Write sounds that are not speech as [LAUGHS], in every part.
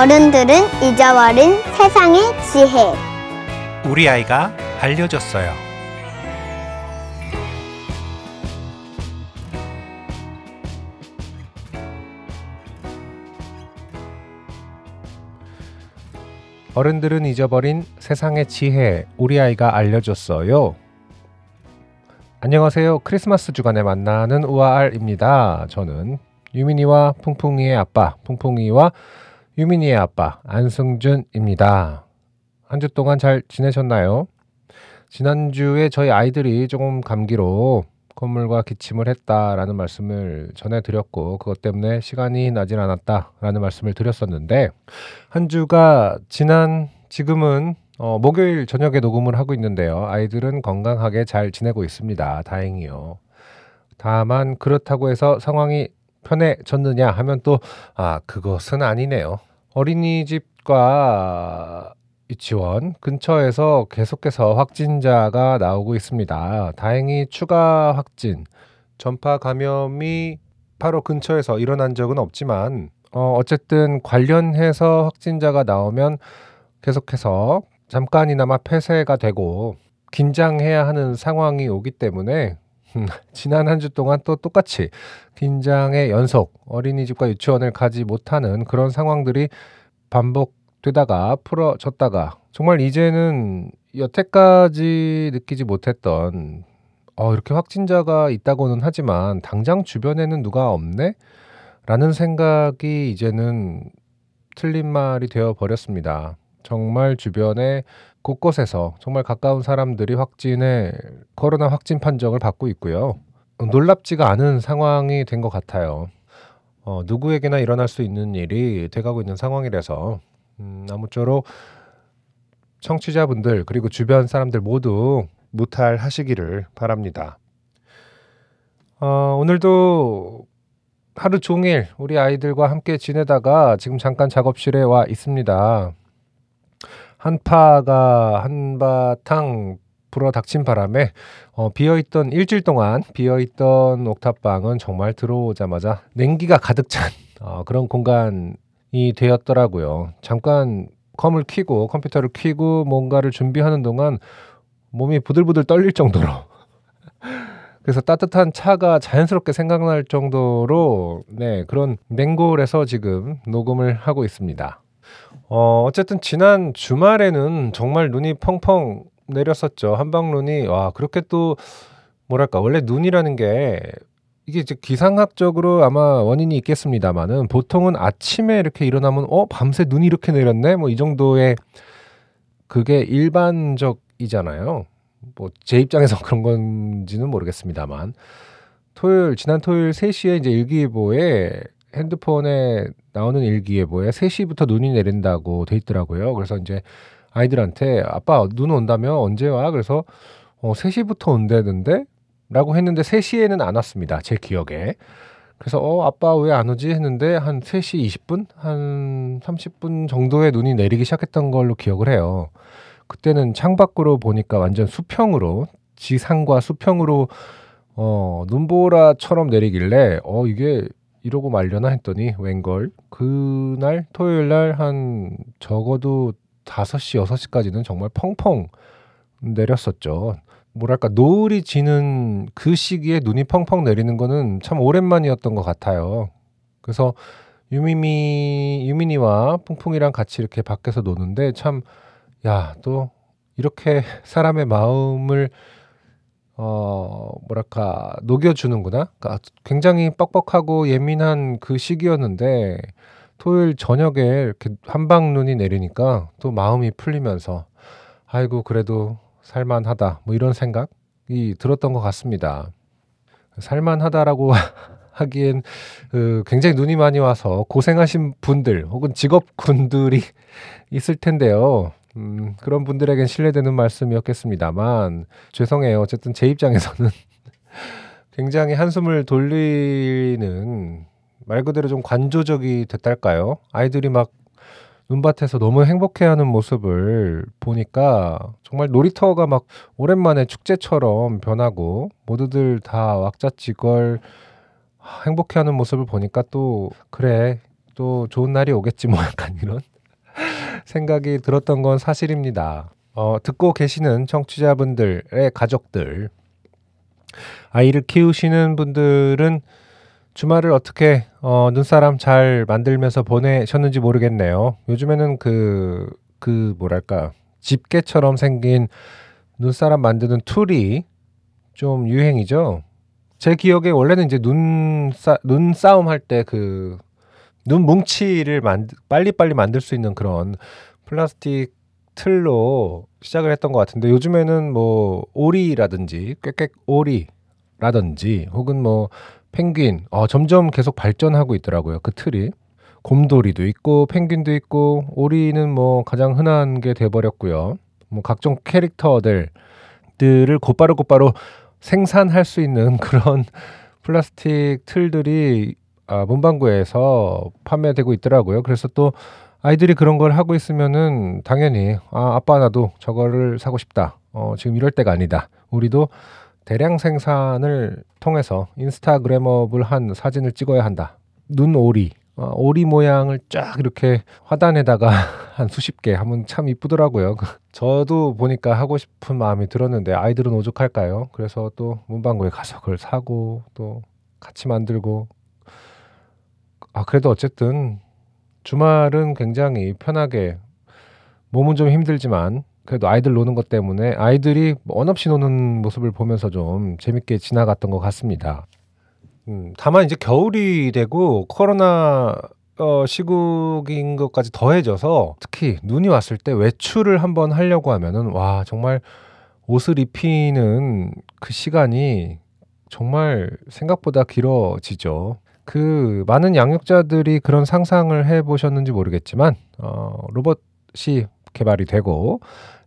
어른들은 잊어버린 세상의 지혜. 우리 아이가 알려줬어요. 어른들은 잊어버린 세상의 지혜 우리 아이가 알려줬어요. 안녕하세요. 크리스마스 주간에 만나는 우아알입니다. 저는 유민이와 풍풍이의 아빠, 풍풍이와 유민이의 아빠 안승준입니다. 한 주 동안 잘 지내셨나요? 지난주에 저희 아이들이 조금 감기로 콧물과 기침을 했다라는 말씀을 전해드렸고 그것 때문에 시간이 나질 않았다라는 말씀을 드렸었는데 한 주가 지난 지금은 어, 목요일 저녁에 녹음을 하고 있는데요. 아이들은 건강하게 잘 지내고 있습니다. 다행히요. 다만 그렇다고 해서 상황이 편해졌느냐 하면 또 아, 그것은 아니네요. 어린이집과 유치원 근처에서 계속해서 확진자가 나오고 있습니다. 다행히 추가 확진, 전파 감염이 바로 근처에서 일어난 적은 없지만 어, 어쨌든 관련해서 확진자가 나오면 계속해서 잠깐이나마 폐쇄가 되고 긴장해야 하는 상황이 오기 때문에 지난 한 주 동안 또 똑같이 긴장의 연속 어린이집과 유치원을 가지 못하는 그런 상황들이 반복되다가 풀어졌다가 정말 이제는 여태까지 느끼지 못했던 어, 이렇게 확진자가 있다고는 하지만 당장 주변에는 누가 없네? 라는 생각이 이제는 틀린 말이 되어 버렸습니다. 정말 주변에 곳곳에서 정말 가까운 사람들이 확진의 코로나 확진 판정을 받고 있고요. 놀랍지가 않은 상황이 된 것 같아요. 어, 누구에게나 일어날 수 있는 일이 돼가고 있는 상황이라서 음, 아무쪼록 청취자분들 그리고 주변 사람들 모두 무탈 하시기를 바랍니다. 어, 오늘도 하루 종일 우리 아이들과 함께 지내다가 지금 잠깐 작업실에 와 있습니다. 한파가 한바탕 불어 닥친 바람에 어, 비어있던 일주일 동안 비어있던 옥탑방은 정말 들어오자마자 냉기가 가득 찬 어, 그런 공간이 되었더라고요. 잠깐 컴을 켜고 컴퓨터를 켜고 뭔가를 준비하는 동안 몸이 부들부들 떨릴 정도로 [LAUGHS] 그래서 따뜻한 차가 자연스럽게 생각날 정도로 네 그런 냉골에서 지금 녹음을 하고 있습니다. 어, 어쨌든 지난 주말에는 정말 눈이 펑펑 내렸었죠. 한방눈이 와 그렇게 또 뭐랄까 원래 눈이라는 게 이게 이제 기상학적으로 아마 원인이 있겠습니다만은 보통은 아침에 이렇게 일어나면 어 밤새 눈이 이렇게 내렸네 뭐 이 정도의 그게 일반적이잖아요. 뭐 제 입장에서 [LAUGHS] 그런 건지는 모르겠습니다만 토요일 지난 토요일 3시에 이제 일기예보에 핸드폰에 나오는 일기예보에 3시부터 눈이 내린다고 돼 있더라고요. 그래서 이제 아이들한테 아빠 눈 온다면 언제 와? 그래서 어 3시부터 온다는데 라고 했는데 3시에는 안 왔습니다. 제 기억에. 그래서 어 아빠 왜 안 오지 했는데 한 3시 20분 한 30분 정도에 눈이 내리기 시작했던 걸로 기억을 해요. 그때는 창밖으로 보니까 완전 수평으로 지상과 수평으로 어 눈보라처럼 내리길래 어 이게 이러고 말려나 했더니 웬걸 그날 토요일 날 한 적어도 5시 6시까지는 정말 펑펑 내렸었죠. 뭐랄까 노을이 지는 그 시기에 눈이 펑펑 내리는 거는 참 오랜만이었던 것 같아요. 그래서 유미미 유민이와 풍풍이랑 같이 이렇게 밖에서 노는데 참 야 또 이렇게 사람의 마음을 어 뭐랄까 녹여주는구나. 그러니까 굉장히 뻑뻑하고 예민한 그 시기였는데 토요일 저녁에 이렇게 한방 눈이 내리니까 또 마음이 풀리면서 아이고 그래도 살만하다 뭐 이런 생각이 들었던 것 같습니다. 살만하다라고 [LAUGHS] 하기엔 그 굉장히 눈이 많이 와서 고생하신 분들 혹은 직업군들이 [LAUGHS] 있을 텐데요. 음, 그런 분들에겐 신뢰되는 말씀이었겠습니다만 죄송해요. 어쨌든 제 입장에서는 [LAUGHS] 굉장히 한숨을 돌리는 말 그대로 좀 관조적이 됐달까요? 아이들이 막 눈밭에서 너무 행복해하는 모습을 보니까 정말 놀이터가 막 오랜만에 축제처럼 변하고 모두들 다 왁자지껄 행복해하는 모습을 보니까 또 그래 또 좋은 날이 오겠지 뭐 [LAUGHS] 약간 이런 생각이 들었던 건 사실입니다. 어, 듣고 계시는 청취자분들의 가족들, 아이를 키우시는 분들은 주말을 어떻게 어, 눈사람 잘 만들면서 보내셨는지 모르겠네요. 요즘에는 그, 그 뭐랄까 집게처럼 생긴 눈사람 만드는 툴이 좀 유행이죠. 제 기억에 원래는 이제 눈싸 눈싸움 할 때 그 눈 뭉치를 만 빨리빨리 만들 수 있는 그런 플라스틱 틀로 시작을 했던 것 같은데 요즘에는 뭐 오리라든지 꽥꽥 오리라든지 혹은 뭐 펭귄 어, 점점 계속 발전하고 있더라고요 그 틀이. 곰돌이도 있고 펭귄도 있고 오리는 뭐 가장 흔한 게 돼버렸고요. 뭐 각종 캐릭터들들을 곧바로 곧바로 생산할 수 있는 [LAUGHS] 그런 플라스틱 틀들이 아, 문방구에서 판매되고 있더라고요. 그래서 또 아이들이 그런 걸 하고 있으면은 당연히 아, 아빠 나도 저거를 사고 싶다. 어, 지금 이럴 때가 아니다. 우리도 대량 생산을 통해서 인스타그래머블한 사진을 찍어야 한다. 눈오리, 어, 오리 모양을 쫙 이렇게 화단에다가 [LAUGHS] 한 수십 개 하면 참 이쁘더라고요. 저도 보니까 하고 싶은 마음이 들었는데 아이들은 오죽할까요? 그래서 또 문방구에 가서 그걸 사고 또 같이 만들고 아 그래도 어쨌든 주말은 굉장히 편하게 몸은 좀 힘들지만 그래도 아이들 노는 것 때문에 아이들이 원 없이 노는 모습을 보면서 좀 재밌게 지나갔던 것 같습니다. 음, 다만 이제 겨울이 되고 코로나 어, 시국인 것까지 더해져서 특히 눈이 왔을 때 외출을 한번 하려고 하면은 와 정말 옷을 입히는 그 시간이 정말 생각보다 길어지죠. 그 많은 양육자들이 그런 상상을 해 보셨는지 모르겠지만 어, 로봇이 개발이 되고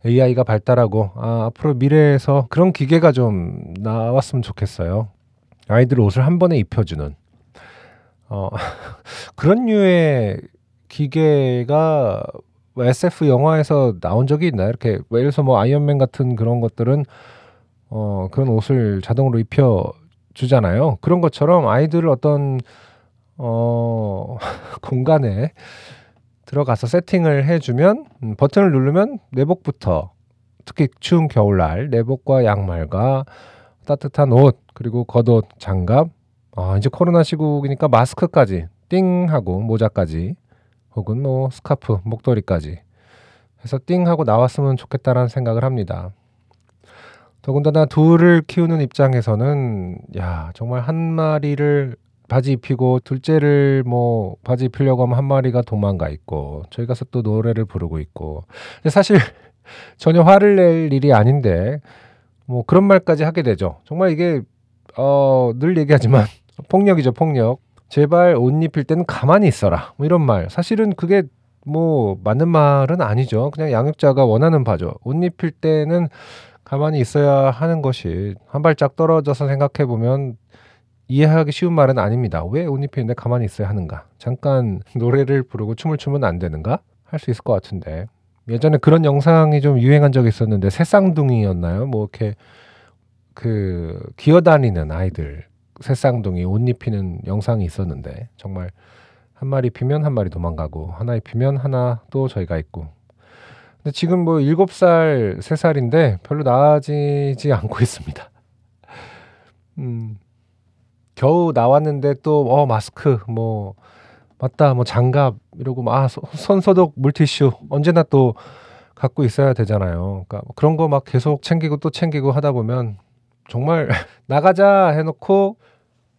AI가 발달하고 아, 앞으로 미래에서 그런 기계가 좀 나왔으면 좋겠어요. 아이들 옷을 한 번에 입혀주는 어, [LAUGHS] 그런 류의 기계가 SF 영화에서 나온 적이 있나요? 이렇게 뭐 예를 들어서 뭐 아이언맨 같은 그런 것들은 어, 그런 옷을 자동으로 입혀 주잖아요. 그런 것처럼 아이들을 어떤 어, [LAUGHS] 공간에 들어가서 세팅을 해주면 음, 버튼을 누르면 내복부터 특히 추운 겨울날 내복과 양말과 따뜻한 옷 그리고 겉옷 장갑 아, 이제 코로나 시국이니까 마스크까지 띵 하고 모자까지 혹은 뭐 스카프 목도리까지 해서 띵 하고 나왔으면 좋겠다라는 생각을 합니다. 더군다나 둘을 키우는 입장에서는 야 정말 한 마리를 바지 입히고 둘째를 뭐 바지 입히려고 하면 한 마리가 도망가 있고 저희 가서 또 노래를 부르고 있고 근데 사실 [LAUGHS] 전혀 화를 낼 일이 아닌데 뭐 그런 말까지 하게 되죠. 정말 이게 어, 늘 얘기하지만 [LAUGHS] 폭력이죠, 폭력. 제발 옷 입힐 때는 가만히 있어라. 뭐 이런 말. 사실은 그게 뭐 맞는 말은 아니죠. 그냥 양육자가 원하는 바죠. 옷 입힐 때는 가만히 있어야 하는 것이 한 발짝 떨어져서 생각해 보면 이해하기 쉬운 말은 아닙니다. 왜 옷 입히는데 가만히 있어야 하는가? 잠깐 [LAUGHS] 노래를 부르고 춤을 추면 안 되는가? 할 수 있을 것 같은데. 예전에 그런 영상이 좀 유행한 적이 있었는데 새쌍둥이였나요? 뭐 이렇게 그 기어다니는 아이들 새쌍둥이 옷 입히는 영상이 있었는데 정말 한 마리 피면 한 마리 도망가고 하나 입히면 하나 또 저희가 있고 근데 지금 뭐 일곱 살, 세 살인데 별로 나아지지 않고 있습니다. 음, 겨우 나왔는데 또, 어, 마스크, 뭐, 맞다, 뭐, 장갑, 이러고, 아, 손소독 물티슈, 언제나 또 갖고 있어야 되잖아요. 그러니까 그런 거 막 계속 챙기고 또 챙기고 하다 보면 정말 [LAUGHS] 나가자 해놓고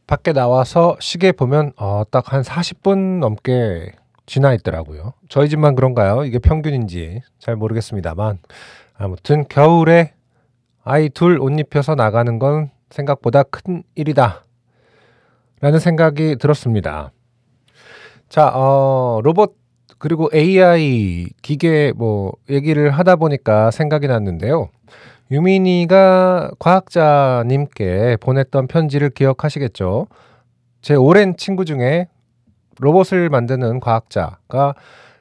밖에 나와서 시계 보면 어, 딱 한 40분 넘게 지나 있더라고요. 저희 집만 그런가요? 이게 평균인지 잘 모르겠습니다만 아무튼 겨울에 아이 둘 옷 입혀서 나가는 건 생각보다 큰 일이다. 라는 생각이 들었습니다. 자, 어, 로봇 그리고 AI 기계 뭐 얘기를 하다 보니까 생각이 났는데요. 유민이가 과학자님께 보냈던 편지를 기억하시겠죠? 제 오랜 친구 중에 로봇을 만드는 과학자가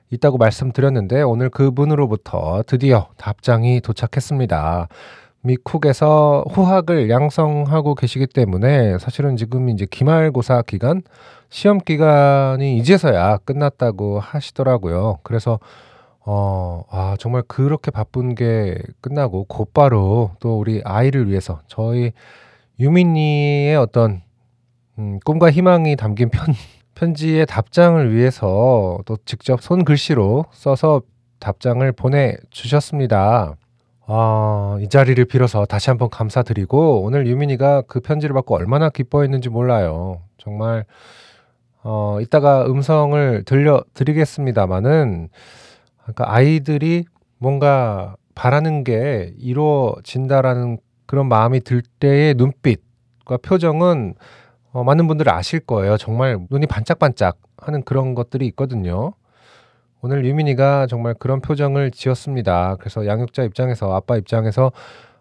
있다고 말씀드렸는데 오늘 그분으로부터 드디어 답장이 도착했습니다. 미국에서 후학을 양성하고 계시기 때문에 사실은 지금 이제 기말고사 기간 시험 기간이 이제서야 끝났다고 하시더라고요. 그래서 어, 아, 정말 그렇게 바쁜 게 끝나고 곧바로 또 우리 아이를 위해서 저희 유민이의 어떤 음, 꿈과 희망이 담긴 편, 편지의 답장을 위해서 또 직접 손글씨로 써서 답장을 보내주셨습니다. 아, 이 자리를 빌어서 다시 한번 감사드리고 오늘 유민이가 그 편지를 받고 얼마나 기뻐했는지 몰라요. 정말 어, 이따가 음성을 들려드리겠습니다만은 그러니까 아이들이 뭔가 바라는 게 이루어진다라는 그런 마음이 들 때의 눈빛과 표정은 어, 많은 분들이 아실 거예요. 정말 눈이 반짝반짝 하는 그런 것들이 있거든요. 오늘 유민이가 정말 그런 표정을 지었습니다. 그래서 양육자 입장에서 아빠 입장에서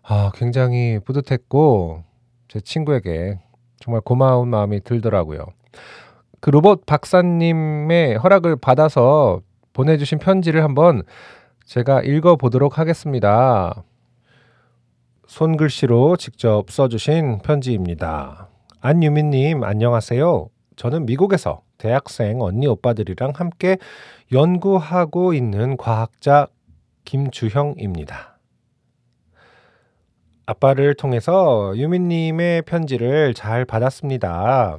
아, 굉장히 뿌듯했고 제 친구에게 정말 고마운 마음이 들더라고요. 그 로봇 박사님의 허락을 받아서 보내주신 편지를 한번 제가 읽어보도록 하겠습니다. 손글씨로 직접 써주신 편지입니다. 안유민님, 안녕하세요. 저는 미국에서 대학생 언니 오빠들이랑 함께 연구하고 있는 과학자 김주형입니다. 아빠를 통해서 유민님의 편지를 잘 받았습니다.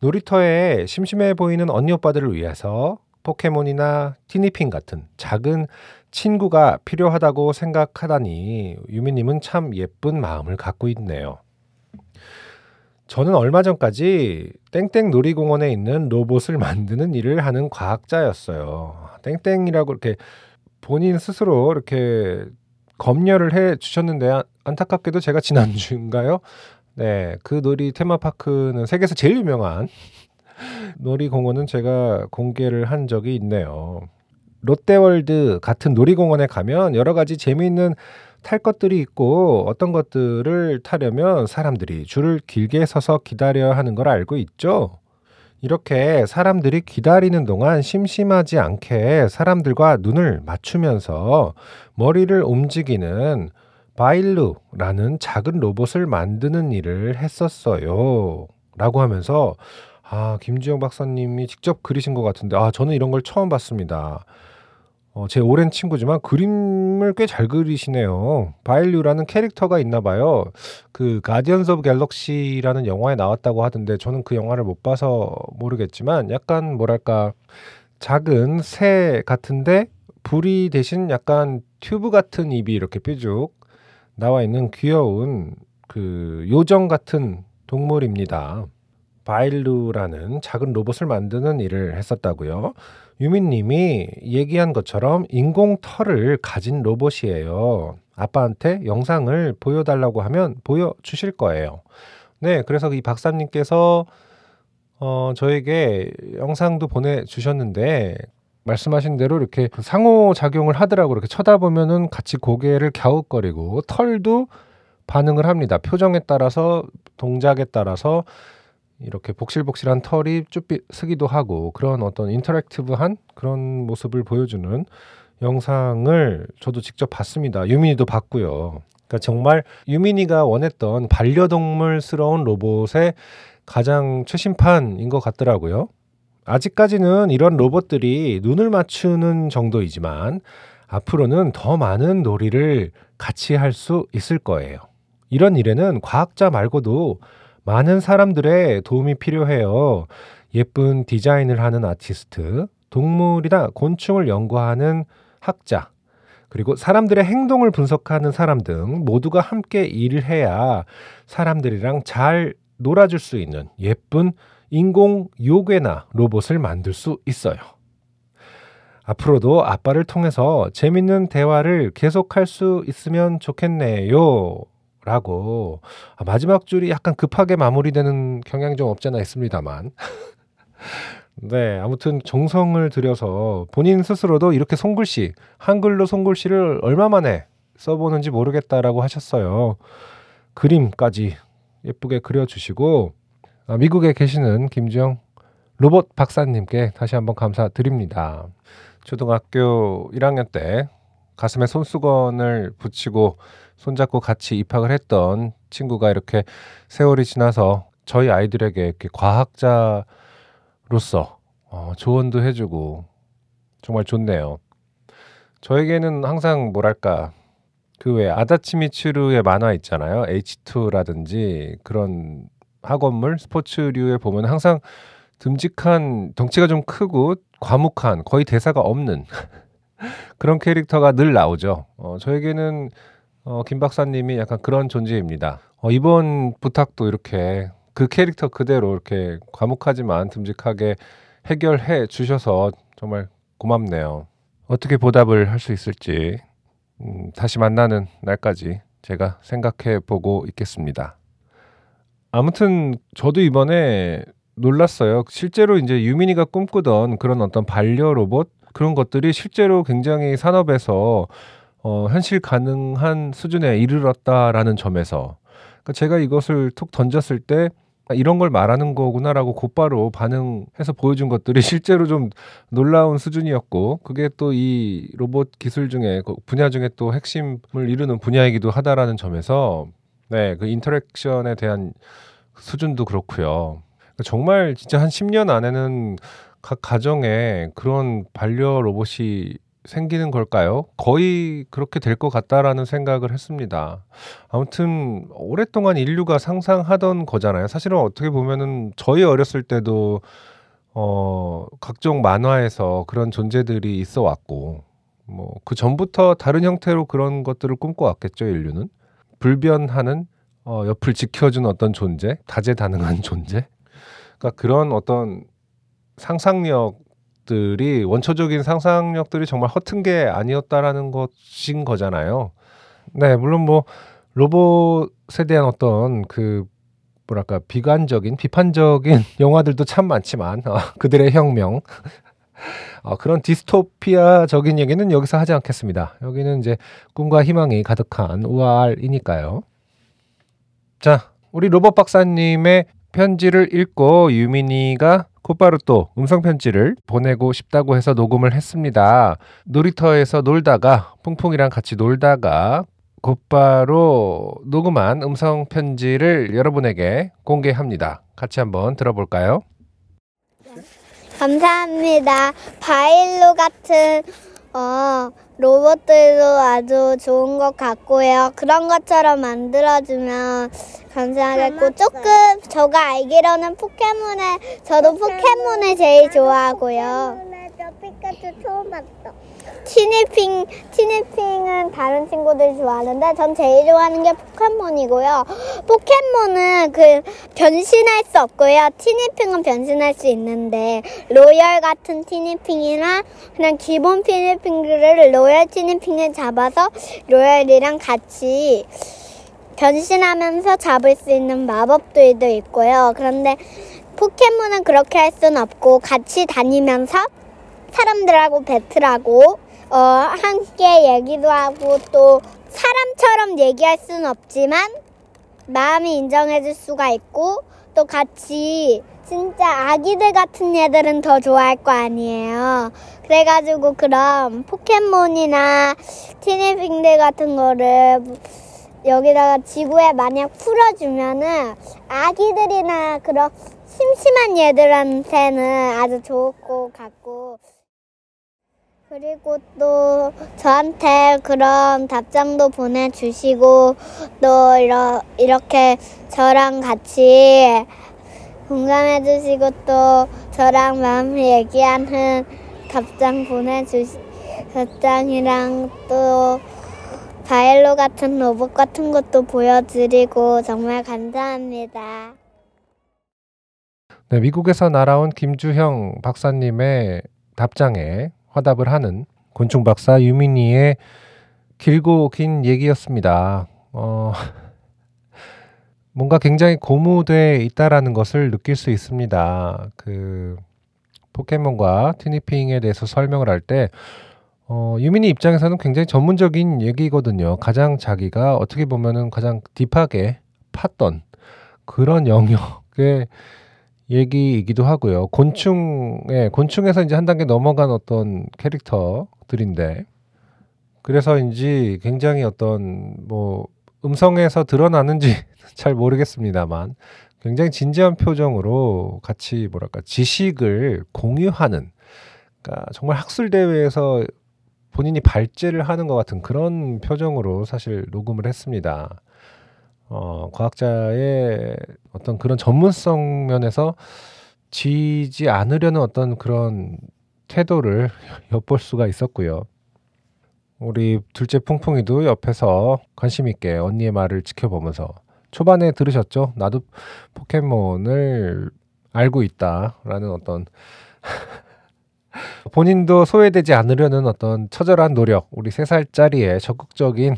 놀이터에 심심해 보이는 언니 오빠들을 위해서 포켓몬이나 티니핑 같은 작은 친구가 필요하다고 생각하다니 유미님은 참 예쁜 마음을 갖고 있네요. 저는 얼마 전까지 땡땡 놀이공원에 있는 로봇을 [LAUGHS] 만드는 일을 하는 과학자였어요. 땡땡이라고 이렇게 본인 스스로 이렇게 검열을 해 주셨는데 안타깝게도 제가 지난주인가요? [LAUGHS] 네, 그 놀이 테마파크는 세계에서 제일 유명한 [LAUGHS] 놀이공원은 제가 공개를 한 적이 있네요. 롯데월드 같은 놀이공원에 가면 여러 가지 재미있는 탈 것들이 있고 어떤 것들을 타려면 사람들이 줄을 길게 서서 기다려야 하는 걸 알고 있죠. 이렇게 사람들이 기다리는 동안 심심하지 않게 사람들과 눈을 맞추면서 머리를 움직이는 바일루라는 작은 로봇을 만드는 일을 했었어요. 라고 하면서 아, 김주영 박사님이 직접 그리신 것 같은데, 아, 저는 이런 걸 처음 봤습니다. 어, 제 오랜 친구지만 그림을 꽤 잘 그리시네요. 바일류라는 캐릭터가 있나 봐요. 그 Guardians of Galaxy라는 영화에 나왔다고 하던데 저는 그 영화를 못 봐서 모르겠지만 약간 뭐랄까 작은 새 같은데 부리 대신 약간 튜브 같은 입이 이렇게 뾰족 나와 있는 귀여운 그 요정 같은 동물입니다. 바일루라는 작은 로봇을 만드는 일을 했었다고요. 유민님이 얘기한 것처럼 인공 털을 가진 로봇이에요. 아빠한테 영상을 보여달라고 하면 보여주실 거예요. 네, 그래서 이 박사님께서 어, 저에게 영상도 보내주셨는데 말씀하신 대로 이렇게 상호작용을 하더라고 이렇게 쳐다보면은 같이 고개를 갸웃거리고 털도 반응을 합니다. 표정에 따라서 동작에 따라서 이렇게 복실복실한 털이 쭈삐 쓰기도 하고 그런 어떤 인터랙티브한 그런 모습을 보여주는 영상을 저도 직접 봤습니다. 유민이도 봤고요. 그러니까 정말 유민이가 원했던 반려동물스러운 로봇의 가장 최신판인 것 같더라고요. 아직까지는 이런 로봇들이 눈을 맞추는 정도이지만 앞으로는 더 많은 놀이를 같이 할 수 있을 거예요. 이런 일에는 과학자 말고도 많은 사람들의 도움이 필요해요. 예쁜 디자인을 하는 아티스트, 동물이나 곤충을 연구하는 학자, 그리고 사람들의 행동을 분석하는 사람 등 모두가 함께 일을 해야 사람들이랑 잘 놀아줄 수 있는 예쁜 인공 요괴나 로봇을 만들 수 있어요. 앞으로도 아빠를 통해서 재밌는 대화를 계속할 수 있으면 좋겠네요. 라고. 아, 마지막 줄이 약간 급하게 마무리되는 경향이 좀 없지 않아 있습니다만. [LAUGHS] 네 아무튼 정성을 들여서 본인 스스로도 이렇게 손글씨 한글로 손글씨를 얼마 만에 써보는지 모르겠다라고 하셨어요. 그림까지 예쁘게 그려주시고 아, 미국에 계시는 김주영 로봇 박사님께 다시 한번 감사드립니다. 초등학교 1학년 때 가슴에 손수건을 붙이고 손잡고 같이 입학을 했던 친구가 이렇게 세월이 지나서 저희 아이들에게 이렇게 과학자로서 어, 조언도 해주고 정말 좋네요. 저에게는 항상 뭐랄까 그 외 아다치미츠루의 만화 있잖아요. H2라든지 그런 학원물 스포츠류에 보면 항상 듬직한 덩치가 좀 크고 과묵한 거의 대사가 없는 [LAUGHS] 그런 캐릭터가 늘 나오죠. 어, 저에게는 어, 김 박사님이 약간 그런 존재입니다. 어, 이번 부탁도 이렇게 그 캐릭터 그대로 이렇게 과묵하지만 듬직하게 해결해 주셔서 정말 고맙네요. 어떻게 보답을 할 수 있을지 음, 다시 만나는 날까지 제가 생각해 보고 있겠습니다. 아무튼 저도 이번에 놀랐어요. 실제로 이제 유민이가 꿈꾸던 그런 어떤 반려 로봇 그런 것들이 실제로 굉장히 산업에서 어, 현실 가능한 수준에 이르렀다라는 점에서 그러니까 제가 이것을 툭 던졌을 때 아, 이런 걸 말하는 거구나라고 곧바로 반응해서 보여준 것들이 [LAUGHS] 실제로 좀 놀라운 수준이었고 그게 또 이 로봇 기술 중에 그 분야 중에 또 핵심을 이루는 분야이기도 하다라는 점에서 네, 그 인터랙션에 대한 수준도 그렇고요. 정말 진짜 한 10년 안에는 각 가정에 그런 반려 로봇이 생기는 걸까요? 거의 그렇게 될 것 같다라는 생각을 했습니다. 아무튼 오랫동안 인류가 상상하던 거잖아요. 사실은 어떻게 보면은 저희 어렸을 때도 어 각종 만화에서 그런 존재들이 있어 왔고 뭐 그 전부터 다른 형태로 그런 것들을 꿈꿔왔겠죠, 인류는. 불변하는 어 옆을 지켜주는 어떤 존재, 다재다능한 [LAUGHS] 존재. 그러니까 그런 어떤 상상력 들이 원초적인 상상력들이 정말 허튼 게 아니었다라는 것인 거잖아요. 네, 물론 뭐 로봇에 대한 어떤 그 뭐랄까 비관적인 비판적인 [LAUGHS] 영화들도 참 많지만 어, 그들의 혁명 어, 그런 디스토피아적인 얘기는 여기서 하지 않겠습니다. 여기는 이제 꿈과 희망이 가득한 우알이니까요. 자, 우리 로봇 박사님의 편지를 읽고 유민이가 곧바로 또 음성 편지를 보내고 싶다고 해서 녹음을 했습니다. 놀이터에서 놀다가 퐁퐁이랑 같이 놀다가 곧바로 녹음한 음성 편지를 여러분에게 공개합니다. 같이 한번 들어볼까요? 감사합니다. 바일로 같은 어, 로봇들도 아주 좋은 것 같고요. 그런 것처럼 만들어주면 감사하겠고 조금 저가 알기로는 포켓몬을 저도 포켓몬을 제일 좋아하고요. 저 피카츄 처음 봤어. 티니핑 티니핑은 다른 친구들이 좋아하는데 전 제일 좋아하는 게 포켓몬이고요. 포켓몬은 그 변신할 수 없고요. 티니핑은 변신할 수 있는데 로열 같은 티니핑이나 그냥 기본 티니핑들을 로열 티니핑을 잡아서 로열이랑 같이 변신하면서 잡을 수 있는 마법들도 있고요. 그런데 포켓몬은 그렇게 할 수는 없고 같이 다니면서 사람들하고 배틀하고 어, 함께 얘기도 하고 또 사람처럼 얘기할 수는 없지만 마음이 인정해줄 수가 있고 또 같이 진짜 아기들 같은 애들은 더 좋아할 거 아니에요. 그래가지고 그럼 포켓몬이나 티니핑들 같은 거를 여기다가 지구에 만약 풀어주면은 아기들이나 그런 심심한 얘들한테는 아주 것 같고 그리고 또 저한테 그런 답장도 보내주시고 또 이러, 이렇게 저랑 같이 공감해주시고 또 저랑 마음 얘기하는 답장 보내주시 답장이랑 또 바일로 같은 로봇 같은 것도 보여드리고 정말 감사합니다. 네, 미국에서 날아온 김주형 박사님의 답장에 화답을 하는 곤충 박사 유민이의 길고 긴 얘기였습니다. 어, [LAUGHS] 뭔가 굉장히 고무돼 있다라는 것을 느낄 수 있습니다. 그 포켓몬과 티니핑에 대해서 설명을 할때 어, 유민이 입장에서는 굉장히 전문적인 얘기거든요. 가장 자기가 어떻게 보면은 가장 딥하게 팠던 그런 영역의 얘기이기도 하고요. 곤충에 곤충에서 이제 한 단계 넘어간 어떤 캐릭터들인데 그래서인지 굉장히 어떤 뭐 음성에서 드러나는지 [LAUGHS] 잘 모르겠습니다만 굉장히 진지한 표정으로 같이 뭐랄까 지식을 공유하는 그러니까 정말 학술 대회에서 본인이 발제를 하는 것 같은 그런 표정으로 사실 녹음을 했습니다. 어, 과학자의 어떤 그런 전문성 면에서 지지 않으려는 어떤 그런 태도를 [LAUGHS] 엿볼 수가 있었고요. 우리 둘째 풍풍이도 옆에서 관심 있게 언니의 말을 지켜보면서 초반에 들으셨죠? 나도 포켓몬을 알고 있다라는 어떤 [LAUGHS] 본인도 소외되지 않으려는 어떤 처절한 노력, 우리 세 살짜리의 적극적인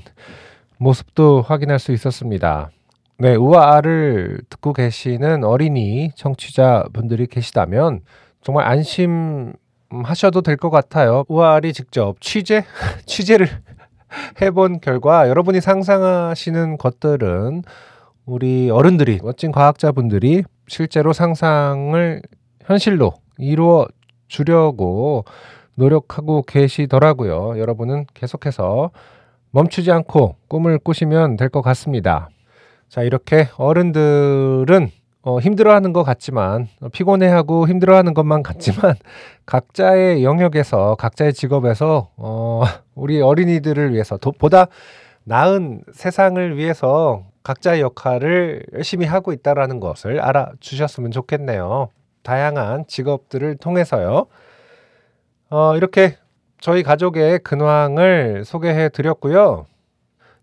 모습도 확인할 수 있었습니다. 네, 우아를 듣고 계시는 어린이 청취자 분들이 계시다면 정말 안심하셔도 될 것 같아요. 우아리 직접 취재 [LAUGHS] 취재를 [LAUGHS] 해본 결과 여러분이 상상하시는 것들은 우리 어른들이 멋진 과학자분들이 실제로 상상을 현실로 이루어 주려고 노력하고 계시더라고요. 여러분은 계속해서 멈추지 않고 꿈을 꾸시면 될 것 같습니다. 자, 이렇게 어른들은 어, 힘들어하는 것 같지만 어, 피곤해하고 힘들어하는 것만 같지만 [LAUGHS] 각자의 영역에서 각자의 직업에서 어, 우리 어린이들을 위해서 도, 보다 나은 세상을 위해서 각자의 역할을 열심히 하고 있다라는 것을 알아주셨으면 좋겠네요. 다양한 직업들을 통해서요. 어, 이렇게 저희 가족의 근황을 소개해 드렸고요.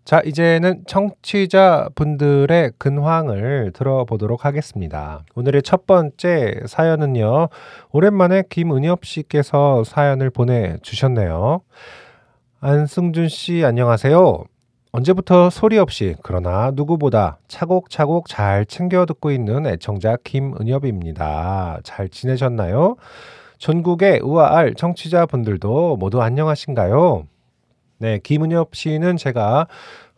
자, 이제는 청취자 분들의 근황을 들어보도록 하겠습니다. 오늘의 첫 번째 사연은요, 오랜만에 김은엽 씨께서 사연을 보내주셨네요. 안승준 씨, 안녕하세요. 언제부터 소리 없이, 그러나 누구보다 차곡차곡 잘 챙겨 듣고 있는 애청자 김은엽입니다. 잘 지내셨나요? 전국의 우아알 청취자분들도 모두 안녕하신가요? 네, 김은엽 씨는 제가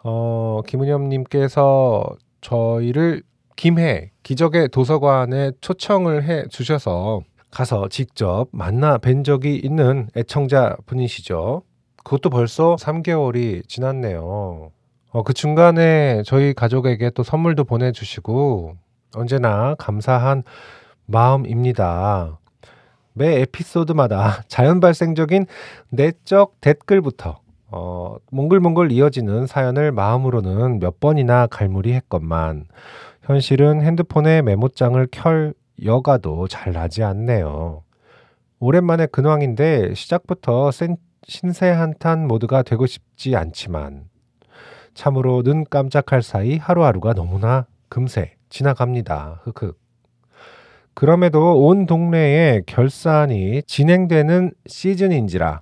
어, 김은엽 님께서 저희를 김해 기적의 도서관에 초청을 해 주셔서 가서 직접 만나 뵌 적이 있는 애청자 분이시죠. 그것도 벌써 3개월이 지났네요. 어, 그 중간에 저희 가족에게 또 선물도 보내주시고 언제나 감사한 마음입니다. 매 에피소드마다 [LAUGHS] 자연 발생적인 내적 댓글부터 어, 몽글몽글 이어지는 사연을 마음으로는 몇 번이나 갈무리했건만 현실은 핸드폰에 메모장을 켤 여가도 잘 나지 않네요. 오랜만에 근황인데 시작부터 센, 신세 한탄 모드가 되고 싶지 않지만 참으로 눈 깜짝할 사이 하루하루가 너무나 금세 지나갑니다. 흑흑. 그럼에도 온 동네에 결산이 진행되는 시즌인지라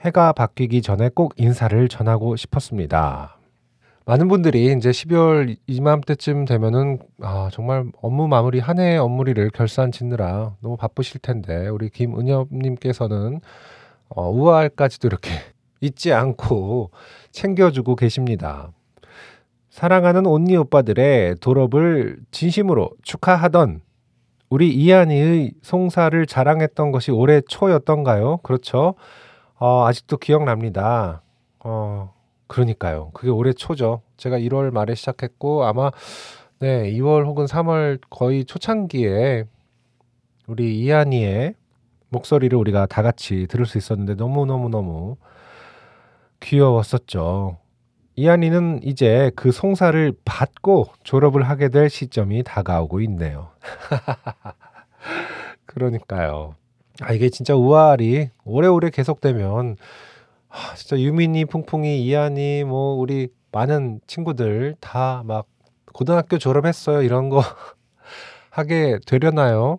해가 바뀌기 전에 꼭 인사를 전하고 싶었습니다. 많은 분들이 이제 12월 이맘때쯤 되면은 아, 정말 업무 마무리 한 해의 업무리를 결산 짓느라 너무 바쁘실 텐데 우리 김은엽님께서는 어, 우아할까지도 이렇게 [LAUGHS] 잊지 않고 챙겨주고 계십니다. 사랑하는 온니 오빠들의 졸업을 진심으로 축하하던 우리 이한이의 송사를 자랑했던 것이 올해 초였던가요? 그렇죠. 어, 아직도 기억납니다. 어, 그러니까요. 그게 올해 초죠. 제가 1월 말에 시작했고 아마 네, 2월 혹은 3월 거의 초창기에 우리 이한이의 목소리를 우리가 다 같이 들을 수 있었는데 너무너무너무 귀여웠었죠. 이한이는 이제 그 송사를 받고 졸업을 하게 될 시점이 다가오고 있네요. [LAUGHS] 그러니까요. 아 이게 진짜 우아리 오래오래 계속되면 아 진짜 유민이, 풍풍이, 이한이 뭐 우리 많은 친구들 다 막 고등학교 졸업했어요 이런 거 [LAUGHS] 하게 되려나요?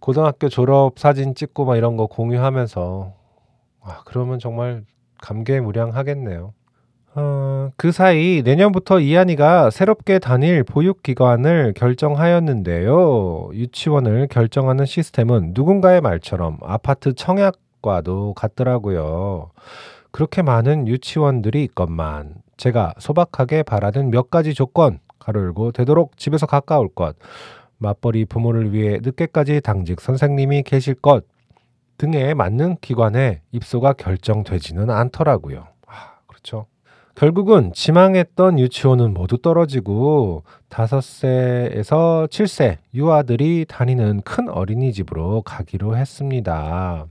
고등학교 졸업 사진 찍고 막 이런 거 공유하면서 아 그러면 정말 감개무량하겠네요. 어, 그 사이 내년부터 이한이가 새롭게 다닐 보육기관을 결정하였는데요. 유치원을 결정하는 시스템은 누군가의 말처럼 아파트 청약과도 같더라고요. 그렇게 많은 유치원들이 있건만 제가 소박하게 바라는 몇 가지 조건 가로열고 되도록 집에서 가까울 것 맞벌이 부모를 위해 늦게까지 당직 선생님이 계실 것 등에 맞는 기관에 입소가 결정되지는 않더라고요. 아, 그렇죠. 결국은 지망했던 유치원은 모두 떨어지고 5세에서 7세 유아들이 다니는 큰 어린이집으로 가기로 했습니다.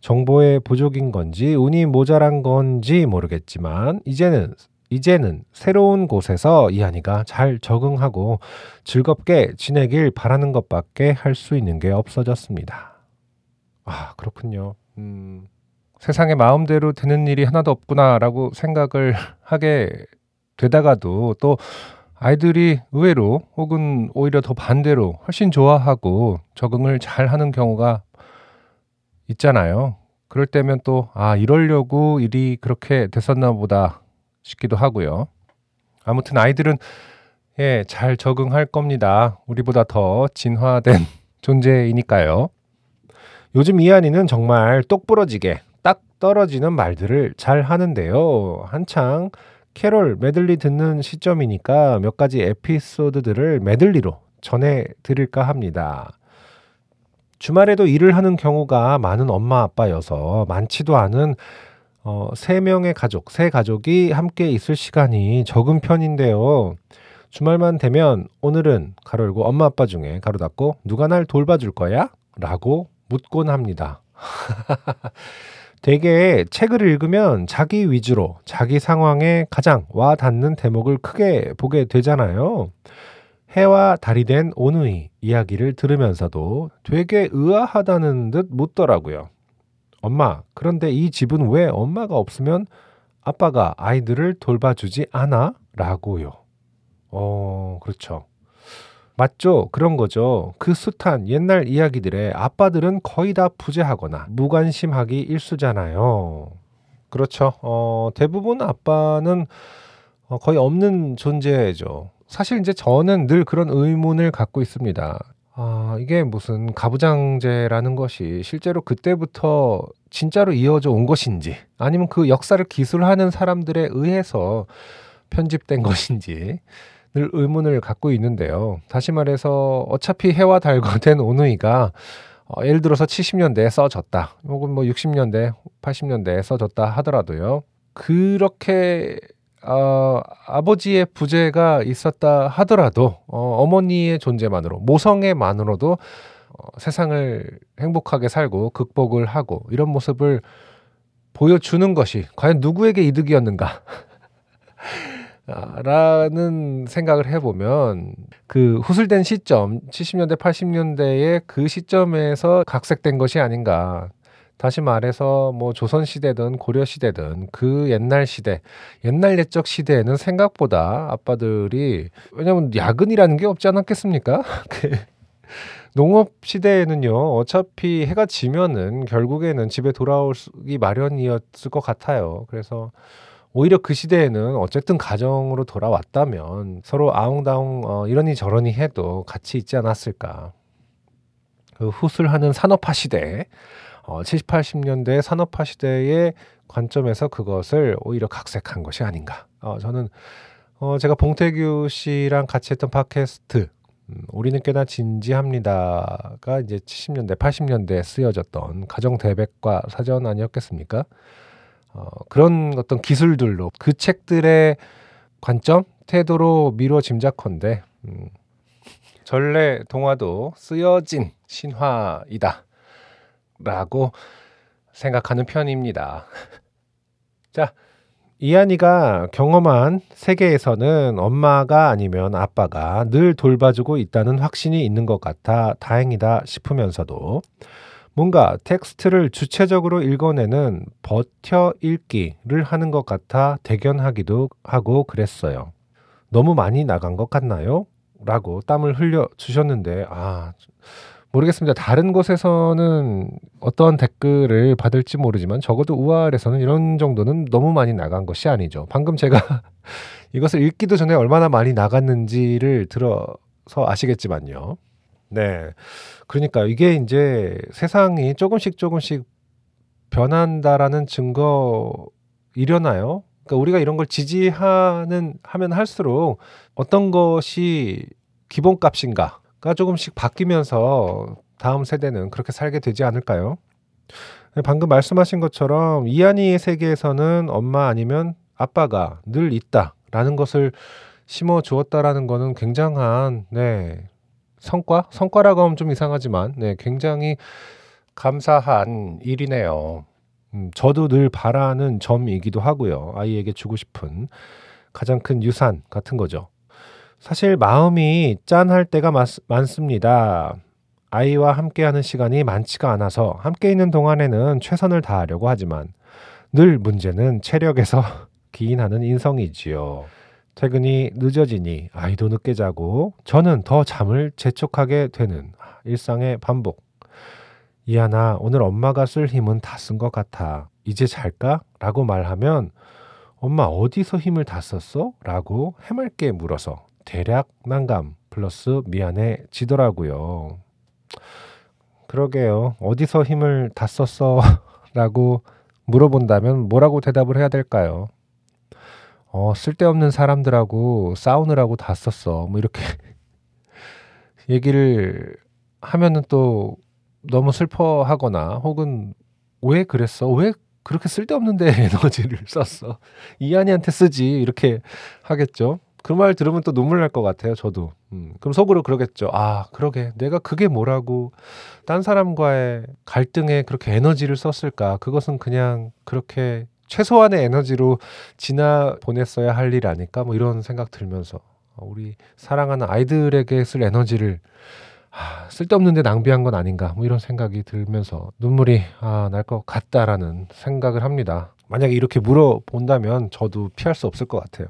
정보의 부족인 건지 운이 모자란 건지 모르겠지만 이제는 이제는 새로운 곳에서 이한이가 잘 적응하고 즐겁게 지내길 바라는 것밖에 할 수 있는 게 없어졌습니다. 아, 그렇군요. 음, 세상에 마음대로 되는 일이 하나도 없구나라고 생각을 [LAUGHS] 하게 되다가도 또 아이들이 의외로 혹은 오히려 더 반대로 훨씬 좋아하고 적응을 잘 하는 경우가 있잖아요. 그럴 때면 또, 아, 이러려고 일이 그렇게 됐었나 보다 싶기도 하고요. 아무튼 아이들은 예, 잘 적응할 겁니다. 우리보다 더 진화된 [LAUGHS] 존재이니까요. 요즘 이한이는 정말 똑부러지게 딱 떨어지는 말들을 잘 하는데요. 한창 캐롤 메들리 듣는 시점이니까 몇 가지 에피소드들을 메들리로 전해 드릴까 합니다. 주말에도 일을 하는 경우가 많은 엄마 아빠여서 많지도 않은 어, 3명의 가족, 세 가족이 함께 있을 시간이 적은 편인데요. 주말만 되면 오늘은 가로 열고 엄마 아빠 중에 가로 닫고 누가 날 돌봐줄 거야? 라고 묻곤 합니다. [LAUGHS] 대개 책을 읽으면 자기 위주로 자기 상황에 가장 와 닿는 대목을 크게 보게 되잖아요. 해와 달이 된 오누이 이야기를 들으면서도 되게 의아하다는 듯 묻더라고요. 엄마, 그런데 이 집은 왜 엄마가 없으면 아빠가 아이들을 돌봐주지 않아? 라고요. 어, 그렇죠. 맞죠? 그런 거죠. 그 숱한 옛날 이야기들에 아빠들은 거의 다 부재하거나 무관심하기 일수잖아요. 그렇죠. 어, 대부분 아빠는 어, 거의 없는 존재죠. 사실 이제 저는 늘 그런 의문을 갖고 있습니다. 아, 이게 무슨 가부장제라는 것이 실제로 그때부터 진짜로 이어져 온 것인지 아니면 그 역사를 기술하는 사람들에 의해서 편집된 것인지 늘 의문을 갖고 있는데요. 다시 말해서 어차피 해와 달과 [LAUGHS] 된 오누이가 어, 예를 들어서 70년대에 써졌다. 혹은 뭐 60년대, 80년대에 써졌다 하더라도요. 그렇게 어, 아버지의 부재가 있었다 하더라도 어, 어머니의 존재만으로 모성애만으로도 어, 세상을 행복하게 살고 극복을 하고 이런 모습을 보여주는 것이 과연 누구에게 이득이었는가? [LAUGHS] 라는 생각을 해보면 그 후술된 시점 70년대 80년대의 그 시점에서 각색된 것이 아닌가 다시 말해서 뭐 조선 시대든 고려 시대든 그 옛날 시대 옛날 옛적 시대에는 생각보다 아빠들이 왜냐면 야근이라는 게 없지 않았겠습니까? [LAUGHS] 그 농업 시대에는요 어차피 해가 지면은 결국에는 집에 돌아오기 마련이었을 것 같아요. 그래서 오히려 그 시대에는 어쨌든 가정으로 돌아왔다면 서로 아웅다웅 어, 이러니 저러니 해도 같이 있지 않았을까. 그 후술하는 산업화 시대, 어, 70, 80년대 산업화 시대의 관점에서 그것을 오히려 각색한 것이 아닌가. 어, 저는 어, 제가 봉태규 씨랑 같이 했던 팟캐스트 음, 우리는 꽤나 진지합니다가 이제 70년대, 80년대에 쓰여졌던 가정 대백과 사전 아니었겠습니까? 어, 그런 어떤 기술들로 그 책들의 관점, 태도로 미뤄 짐작컨대 음, 전래 동화도 쓰여진 신화이다 라고 생각하는 편입니다. [LAUGHS] 자, 이한이가 경험한 세계에서는 엄마가 아니면 아빠가 늘 돌봐주고 있다는 확신이 있는 것 같아 다행이다 싶으면서도 뭔가 텍스트를 주체적으로 읽어내는 버텨 읽기를 하는 것 같아 대견하기도 하고 그랬어요. 너무 많이 나간 것 같나요? 라고 땀을 흘려 주셨는데, 아, 모르겠습니다. 다른 곳에서는 어떤 댓글을 받을지 모르지만 적어도 우아할에서는 이런 정도는 너무 많이 나간 것이 아니죠. 방금 제가 [LAUGHS] 이것을 읽기도 전에 얼마나 많이 나갔는지를 들어서 아시겠지만요. 네. 그러니까 이게 이제 세상이 조금씩 조금씩 변한다라는 증거이려나요? 그러니까 우리가 이런 걸 지지하는 하면 할수록 어떤 것이 기본값인가가 조금씩 바뀌면서 다음 세대는 그렇게 살게 되지 않을까요? 방금 말씀하신 것처럼 이한이의 세계에서는 엄마 아니면 아빠가 늘 있다라는 것을 심어 주었다라는 거는 굉장한 네 성과? 성과라고 하면 좀 이상하지만 네, 굉장히 감사한 일이네요. 음, 저도 늘 바라는 점이기도 하고요. 아이에게 주고 싶은 가장 큰 유산 같은 거죠. 사실 마음이 짠할 때가 많, 많습니다. 아이와 함께하는 시간이 많지가 않아서 함께 있는 동안에는 최선을 다하려고 하지만 늘 문제는 체력에서 [LAUGHS] 기인하는 인성이지요. 퇴근이 늦어지니 아이도 늦게 자고 저는 더 잠을 재촉하게 되는 일상의 반복. 이하나 오늘 엄마가 쓸 힘은 다 쓴 것 같아. 이제 잘까? 라고 말하면 엄마 어디서 힘을 다 썼어? 라고 해맑게 물어서 대략 난감 플러스 미안해지더라고요. 그러게요. 어디서 힘을 다 썼어? [LAUGHS] 라고 물어본다면 뭐라고 대답을 해야 될까요? 어, 쓸데없는 사람들하고 싸우느라고 다 썼어. 뭐 이렇게 [LAUGHS] 얘기를 하면은 또 너무 슬퍼하거나 혹은 왜 그랬어? 왜 그렇게 쓸데없는데 [LAUGHS] 에너지를 썼어? 이한이한테 쓰지 이렇게 하겠죠. 그 말 들으면 또 눈물 날 것 같아요. 저도. 음, 그럼 속으로 그러겠죠. 아, 그러게. 내가 그게 뭐라고 딴 사람과의 갈등에 그렇게 에너지를 썼을까? 그것은 그냥 그렇게 최소한의 에너지로 지나 보냈어야 할 일 아닐까? 뭐 이런 생각 들면서 우리 사랑하는 아이들에게 쓸 에너지를 아, 쓸데없는데 낭비한 건 아닌가 뭐 이런 생각이 들면서 눈물이 아, 날 것 같다라는 생각을 합니다. 만약에 이렇게 물어본다면 저도 피할 수 없을 것 같아요.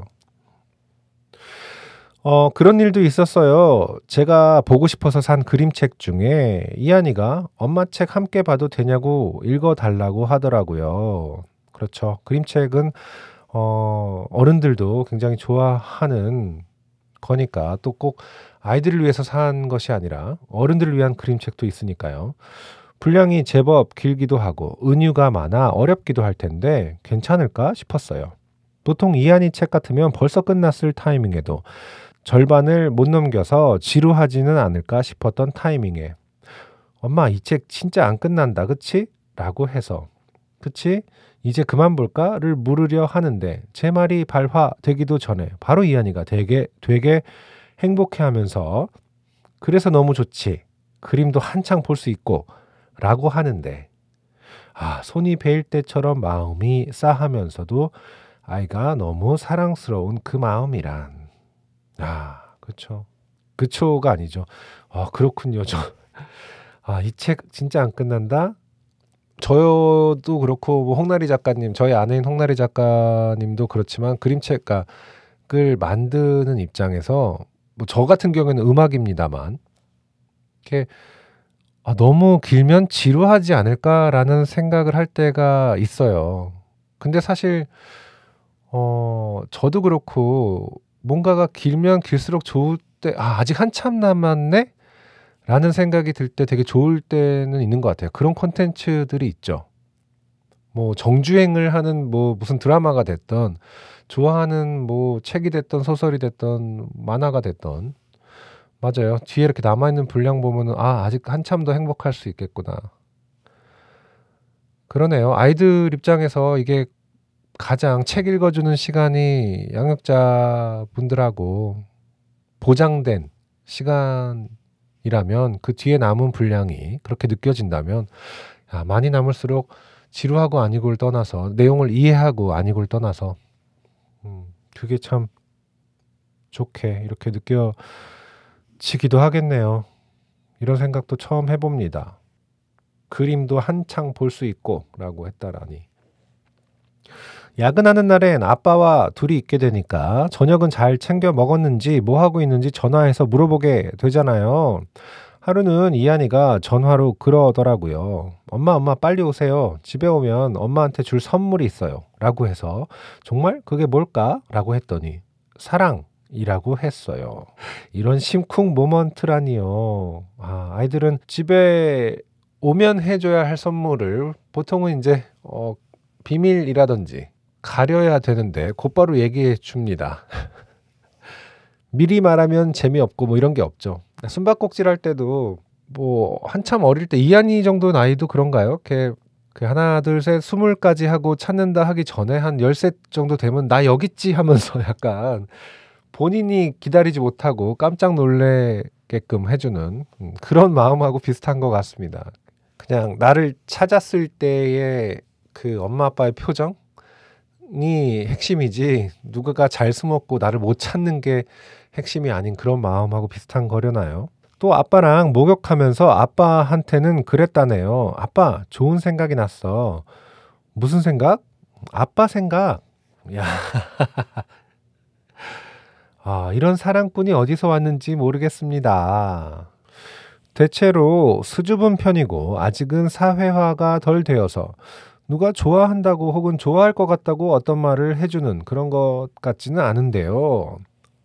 어, 그런 일도 있었어요. 제가 보고 싶어서 산 그림책 중에 이한이가 엄마 책 함께 봐도 되냐고 읽어달라고 하더라고요. 그렇죠. 그림책은 어, 어른들도 굉장히 좋아하는 거니까 또 꼭 아이들을 위해서 산 것이 아니라 어른들을 위한 그림책도 있으니까요. 분량이 제법 길기도 하고 은유가 많아 어렵기도 할 텐데 괜찮을까 싶었어요. 보통 이한이 책 같으면 벌써 끝났을 타이밍에도 절반을 못 넘겨서 지루하지는 않을까 싶었던 타이밍에 엄마 이 책 진짜 안 끝난다 그치? 라고 해서 그치? 이제 그만 볼까를 물으려 하는데 제 말이 발화되기도 전에 바로 이한이가 되게 되게 행복해하면서 그래서 너무 좋지. 그림도 한창 볼 수 있고 라고 하는데 아 손이 베일 때처럼 마음이 싸하면서도 아이가 너무 사랑스러운 그 마음이란. 아 그쵸. 그초가 아니죠. 아 그렇군요. 저 아 이 책 진짜 안 끝난다 저도 그렇고 뭐 홍나리 작가님 저희 아내인 홍나리 작가님도 그렇지만 그림책을 만드는 입장에서 뭐 저 같은 경우에는 음악입니다만 이렇게 아, 너무 길면 지루하지 않을까라는 생각을 할 때가 있어요. 근데 사실 어 저도 그렇고 뭔가가 길면 길수록 좋을 때 아, 아직 한참 남았네 라는 생각이 들 때 되게 좋을 때는 있는 것 같아요. 그런 콘텐츠들이 있죠. 뭐 정주행을 하는 뭐 무슨 드라마가 됐던 좋아하는 뭐 책이 됐던 소설이 됐던 만화가 됐던 맞아요. 뒤에 이렇게 남아 있는 분량 보면은 아 아직 한참 더 행복할 수 있겠구나. 그러네요. 아이들 입장에서 이게 가장 책 읽어주는 시간이 양육자 분들하고 보장된 시간 이라면 그 뒤에 남은 분량이 그렇게 느껴진다면 야, 많이 남을수록 지루하고 아니고를 떠나서 내용을 이해하고 아니고를 떠나서 음, 그게 참 좋게 이렇게 느껴지기도 하겠네요. 이런 생각도 처음 해봅니다. 그림도 한창 볼 수 있고 라고 했다라니. 야근하는 날엔 아빠와 둘이 있게 되니까 저녁은 잘 챙겨 먹었는지 뭐 하고 있는지 전화해서 물어보게 되잖아요. 하루는 이한이가 전화로 그러더라고요. 엄마, 엄마, 빨리 오세요. 집에 오면 엄마한테 줄 선물이 있어요. 라고 해서, 정말 그게 뭘까? 라고 했더니, 사랑 이라고 했어요. 이런 심쿵 모먼트라니요. 아, 아이들은 집에 오면 해줘야 할 선물을 보통은 이제, 어, 비밀이라든지 가려야 되는데 곧바로 얘기해 줍니다. [LAUGHS] 미리 말하면 재미없고 뭐 이런 게 없죠. 숨바꼭질 할 때도 뭐 한참 어릴 때 이한이 정도 나이도 그런가요? 이렇게 그 하나 둘 셋 스물까지 하고 찾는다 하기 전에 한 열셋 정도 되면 나 여기 있지 하면서 [LAUGHS] 약간 본인이 기다리지 못하고 깜짝 놀래게끔 해주는 음, 그런 마음하고 비슷한 것 같습니다. 그냥 나를 찾았을 때의 그 엄마 아빠의 표정 이 핵심이지 누구가 잘 숨었고 나를 못 찾는 게 핵심이 아닌 그런 마음하고 비슷한 거려나요? 또 아빠랑 목욕하면서 아빠한테는 그랬다네요. 아빠, 좋은 생각이 났어. 무슨 생각? 아빠 생각. 야. [LAUGHS] 아, 이런 사랑꾼이 어디서 왔는지 모르겠습니다. 대체로 수줍은 편이고 아직은 사회화가 덜 되어서 누가 좋아한다고 혹은 좋아할 것 같다고 어떤 말을 해주는 그런 것 같지는 않은데요.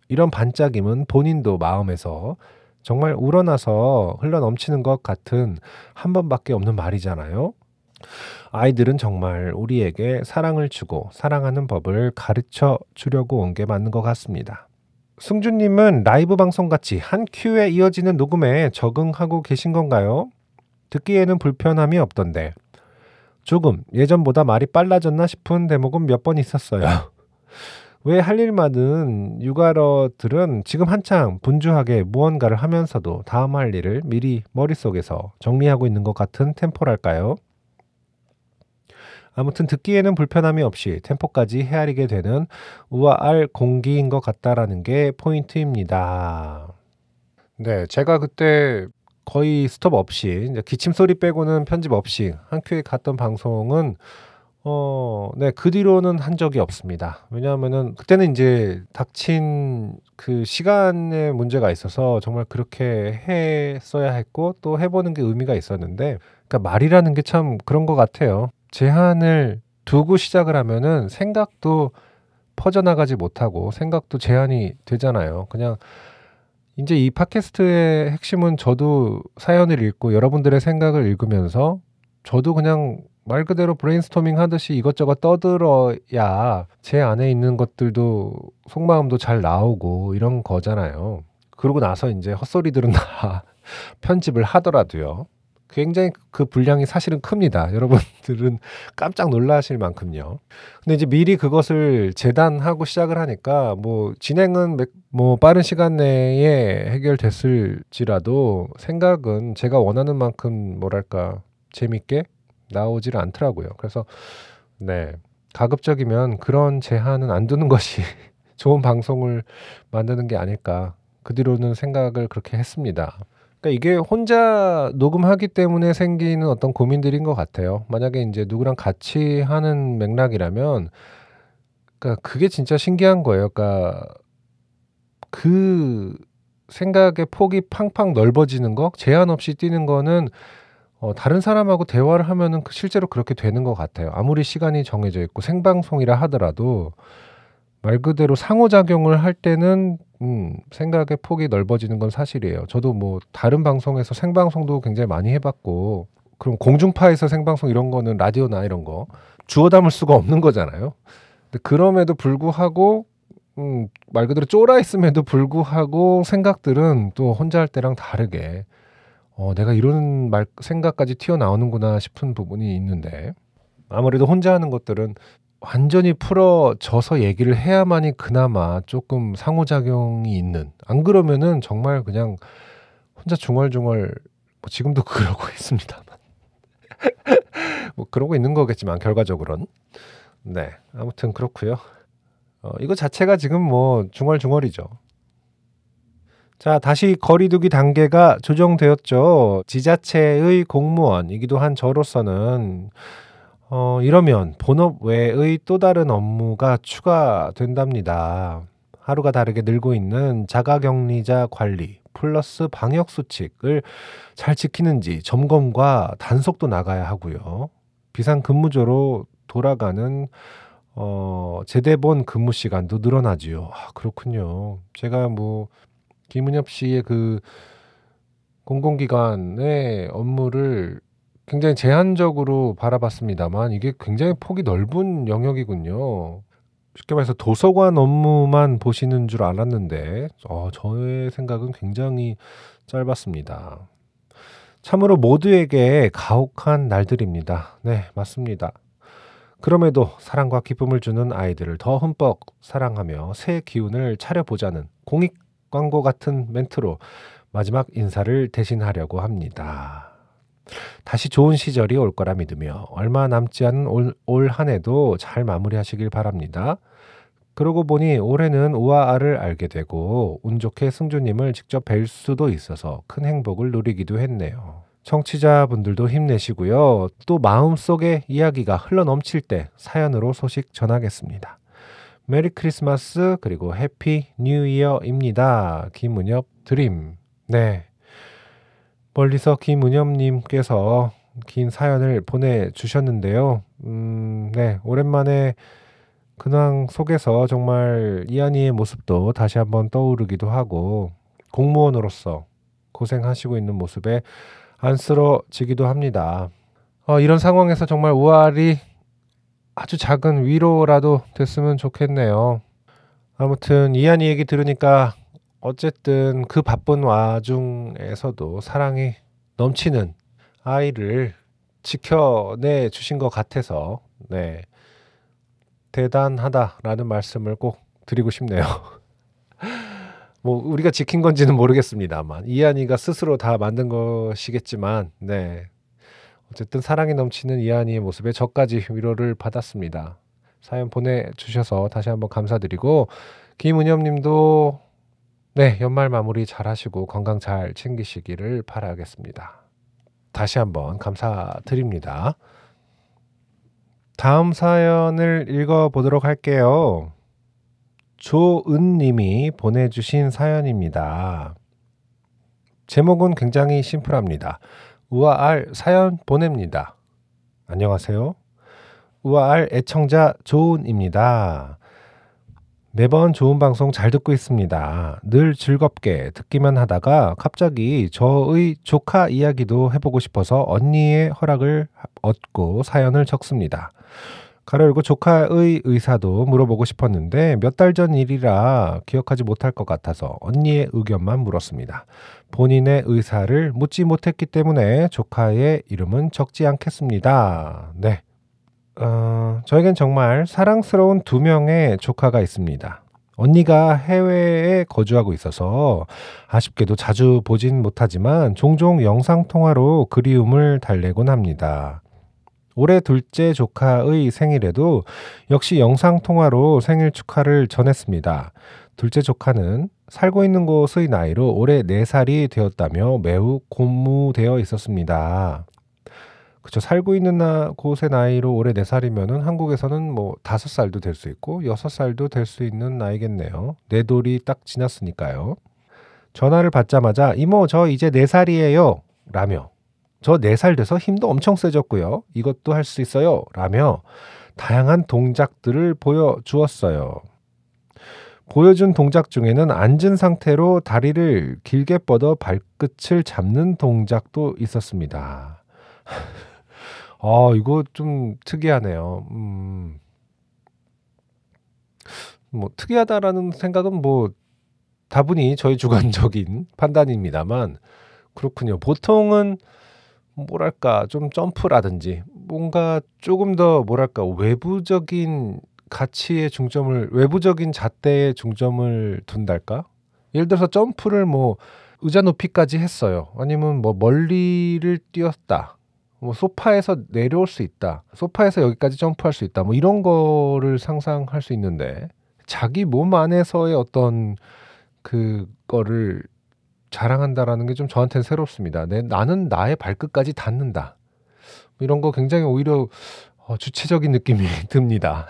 이런 반짝임은 본인도 마음에서 정말 우러나서 흘러 넘치는 것 같은 한 번밖에 없는 말이잖아요. 아이들은 정말 우리에게 사랑을 주고 사랑하는 법을 가르쳐 주려고 온 게 맞는 것 같습니다. 승주님은 라이브 방송 같이 한 큐에 이어지는 녹음에 적응하고 계신 건가요? 듣기에는 불편함이 없던데. 조금 예전보다 말이 빨라졌나 싶은 대목은 몇 번 있었어요. [LAUGHS] 왜 할 일만은 육아러들은 지금 한창 분주하게 무언가를 하면서도 다음 할 일을 미리 머릿속에서 정리하고 있는 것 같은 템포랄까요? 아무튼 듣기에는 불편함이 없이 템포까지 헤아리게 되는 우아할 공기인 것 같다라는 게 포인트입니다. 네, 제가 그때 거의 스톱 없이 기침 소리 빼고는 편집 없이 한 큐에 갔던 방송은 어, 네, 그 뒤로는 한 적이 없습니다. 왜냐하면은 그때는 이제 닥친 그 시간의 문제가 있어서 정말 그렇게 했어야 했고 또 해보는 게 의미가 있었는데, 그러니까 말이라는 게 참 그런 것 같아요. 제한을 두고 시작을 하면은 생각도 퍼져나가지 못하고 생각도 제한이 되잖아요. 그냥 이제 이 팟캐스트의 핵심은 저도 사연을 읽고 여러분들의 생각을 읽으면서 저도 그냥 말 그대로 브레인스토밍 하듯이 이것저것 떠들어야 제 안에 있는 것들도 속마음도 잘 나오고 이런 거잖아요. 그러고 나서 이제 헛소리들은 다 [LAUGHS] 편집을 하더라도요. 굉장히 그 분량이 사실은 큽니다. [LAUGHS] 여러분들은 깜짝 놀라실 만큼요. 근데 이제 미리 그것을 재단하고 시작을 하니까 뭐 진행은 뭐 빠른 시간 내에 해결됐을지라도 생각은 제가 원하는 만큼 뭐랄까 재밌게 나오질 않더라고요. 그래서 네 가급적이면 그런 제한은 안 두는 것이 [LAUGHS] 좋은 방송을 만드는 게 아닐까. 그 뒤로는 생각을 그렇게 했습니다. 그러니까 이게 혼자 녹음하기 때문에 생기는 어떤 고민들인 것 같아요. 만약에 이제 누구랑 같이 하는 맥락이라면, 그러니까 그게 진짜 신기한 거예요. 그러니까 그 생각의 폭이 팡팡 넓어지는 거, 제한 없이 뛰는 거는 어, 다른 사람하고 대화를 하면은 그 실제로 그렇게 되는 것 같아요. 아무리 시간이 정해져 있고 생방송이라 하더라도 말 그대로 상호작용을 할 때는 음, 생각의 폭이 넓어지는 건 사실이에요. 저도 뭐 다른 방송에서 생방송도 굉장히 많이 해봤고 그럼 공중파에서 생방송 이런 거는 라디오나 이런 거 주워 담을 수가 없는 거잖아요. 근데 그럼에도 불구하고 음, 말 그대로 쫄아 있음에도 불구하고 생각들은 또 혼자 할 때랑 다르게 어, 내가 이런 말 생각까지 튀어나오는구나 싶은 부분이 있는데 아무래도 혼자 하는 것들은 완전히 풀어져서 얘기를 해야만이 그나마 조금 상호작용이 있는. 안 그러면은 정말 그냥 혼자 중얼중얼 뭐 지금도 [LAUGHS] 그러고 있습니다만. [LAUGHS] 뭐 그러고 있는 거겠지만 결과적으로는. 네 아무튼 그렇고요. 어, 이거 자체가 지금 뭐 중얼중얼이죠. 자, 다시 거리두기 단계가 조정되었죠. 지자체의 공무원이기도 한 저로서는 어, 이러면 본업 외의 또 다른 업무가 추가된답니다. 하루가 다르게 늘고 있는 자가격리자 관리 플러스 방역 수칙을 잘 지키는지 점검과 단속도 나가야 하고요. 비상 근무조로 돌아가는 어, 제대본 근무 시간도 늘어나지요. 아, 그렇군요. 제가 뭐 김은엽 씨의 그 공공기관의 업무를 굉장히 제한적으로 바라봤습니다만 이게 굉장히 폭이 넓은 영역이군요. 쉽게 말해서 도서관 업무만 보시는 줄 알았는데 어, 저의 생각은 굉장히 짧았습니다. 참으로 모두에게 가혹한 날들입니다. 네, 맞습니다. 그럼에도 사랑과 기쁨을 주는 아이들을 더 흠뻑 사랑하며 새 기운을 차려보자는 공익 광고 같은 멘트로 마지막 인사를 대신하려고 합니다. 다시 좋은 시절이 올 거라 믿으며 얼마 남지 않은 올, 올 한 해도 잘 마무리하시길 바랍니다. 그러고 보니 올해는 우아아를 알게 되고 운 좋게 승주님을 직접 뵐 수도 있어서 큰 행복을 누리기도 했네요. 청취자분들도 힘내시고요. 또 마음속에 이야기가 흘러 넘칠 때 사연으로 소식 전하겠습니다. Merry Christmas 그리고 Happy New Year입니다. 김은엽 드림. 네. 멀리서 김은엽님께서 긴 사연을 보내주셨는데요. 음, 네. 오랜만에 근황 속에서 정말 이한이의 모습도 다시 한번 떠오르기도 하고 공무원으로서 고생하시고 있는 모습에 안쓰러지기도 합니다. 어, 이런 상황에서 정말 우아리 아주 작은 위로라도 됐으면 좋겠네요. 아무튼 이한이 얘기 들으니까 어쨌든 그 바쁜 와중에서도 사랑이 넘치는 아이를 지켜내 주신 것 같아서 네 대단하다라는 말씀을 꼭 드리고 싶네요. [LAUGHS] 뭐 우리가 지킨 건지는 모르겠습니다만 이한이가 스스로 다 만든 것이겠지만 네 어쨌든 사랑이 넘치는 이한이의 모습에 저까지 위로를 받았습니다. 사연 보내주셔서 다시 한번 감사드리고 김은엽님도 네 연말 마무리 잘 하시고 건강 잘 챙기시기를 바라겠습니다. 다시 한번 감사드립니다. 다음 사연을 읽어보도록 할게요. 조은님이 보내주신 사연입니다. 제목은 굉장히 심플합니다. 우아알 사연 보냅니다. 안녕하세요. 우아알 애청자 조은입니다. 매번 좋은 방송 잘 듣고 있습니다. 늘 즐겁게 듣기만 하다가 갑자기 저의 조카 이야기도 해보고 싶어서 언니의 허락을 얻고 사연을 적습니다. 가로 열고 조카의 의사도 물어보고 싶었는데 몇 달 전 일이라 기억하지 못할 것 같아서 언니의 의견만 물었습니다. 본인의 의사를 묻지 못했기 때문에 조카의 이름은 적지 않겠습니다. 네. 어, 저에겐 정말 사랑스러운 두 명의 조카가 있습니다. 언니가 해외에 거주하고 있어서 아쉽게도 자주 보진 못하지만 종종 영상통화로 그리움을 달래곤 합니다. 올해 둘째 조카의 생일에도 역시 영상통화로 생일 축하를 전했습니다. 둘째 조카는 살고 있는 곳의 나이로 올해 4살이 되었다며 매우 고무되어 있었습니다. 그쵸. 살고 있는 나, 곳의 나이로 올해 4 살이면은 한국에서는 뭐 5 살도 될 수 있고 6 살도 될 수 있는 나이겠네요. 네 돌이 딱 지났으니까요. 전화를 받자마자 이모 저 이제 4 살이에요. 라며 저 4 살 돼서 힘도 엄청 세졌고요. 이것도 할 수 있어요. 라며 다양한 동작들을 보여주었어요. 보여준 동작 중에는 앉은 상태로 다리를 길게 뻗어 발끝을 잡는 동작도 있었습니다. [LAUGHS] 아, 이거 좀 특이하네요. 음. 뭐 특이하다라는 생각은 뭐 다분히 저희 주관적인 [LAUGHS] 판단입니다만 그렇군요. 보통은 뭐랄까 좀 점프라든지 뭔가 조금 더 뭐랄까 외부적인 가치에 중점을 외부적인 잣대에 중점을 둔달까? 예를 들어서 점프를 뭐 의자 높이까지 했어요. 아니면 뭐 멀리를 뛰었다. 뭐 소파에서 내려올 수 있다. 소파에서 여기까지 점프할 수 있다. 뭐 이런 거를 상상할 수 있는데 자기 몸 안에서의 어떤 그거를 자랑한다라는 게 좀 저한테는 새롭습니다. 내, 나는 나의 발끝까지 닿는다. 이런 거 굉장히 오히려 어, 주체적인 느낌이 [LAUGHS] 듭니다.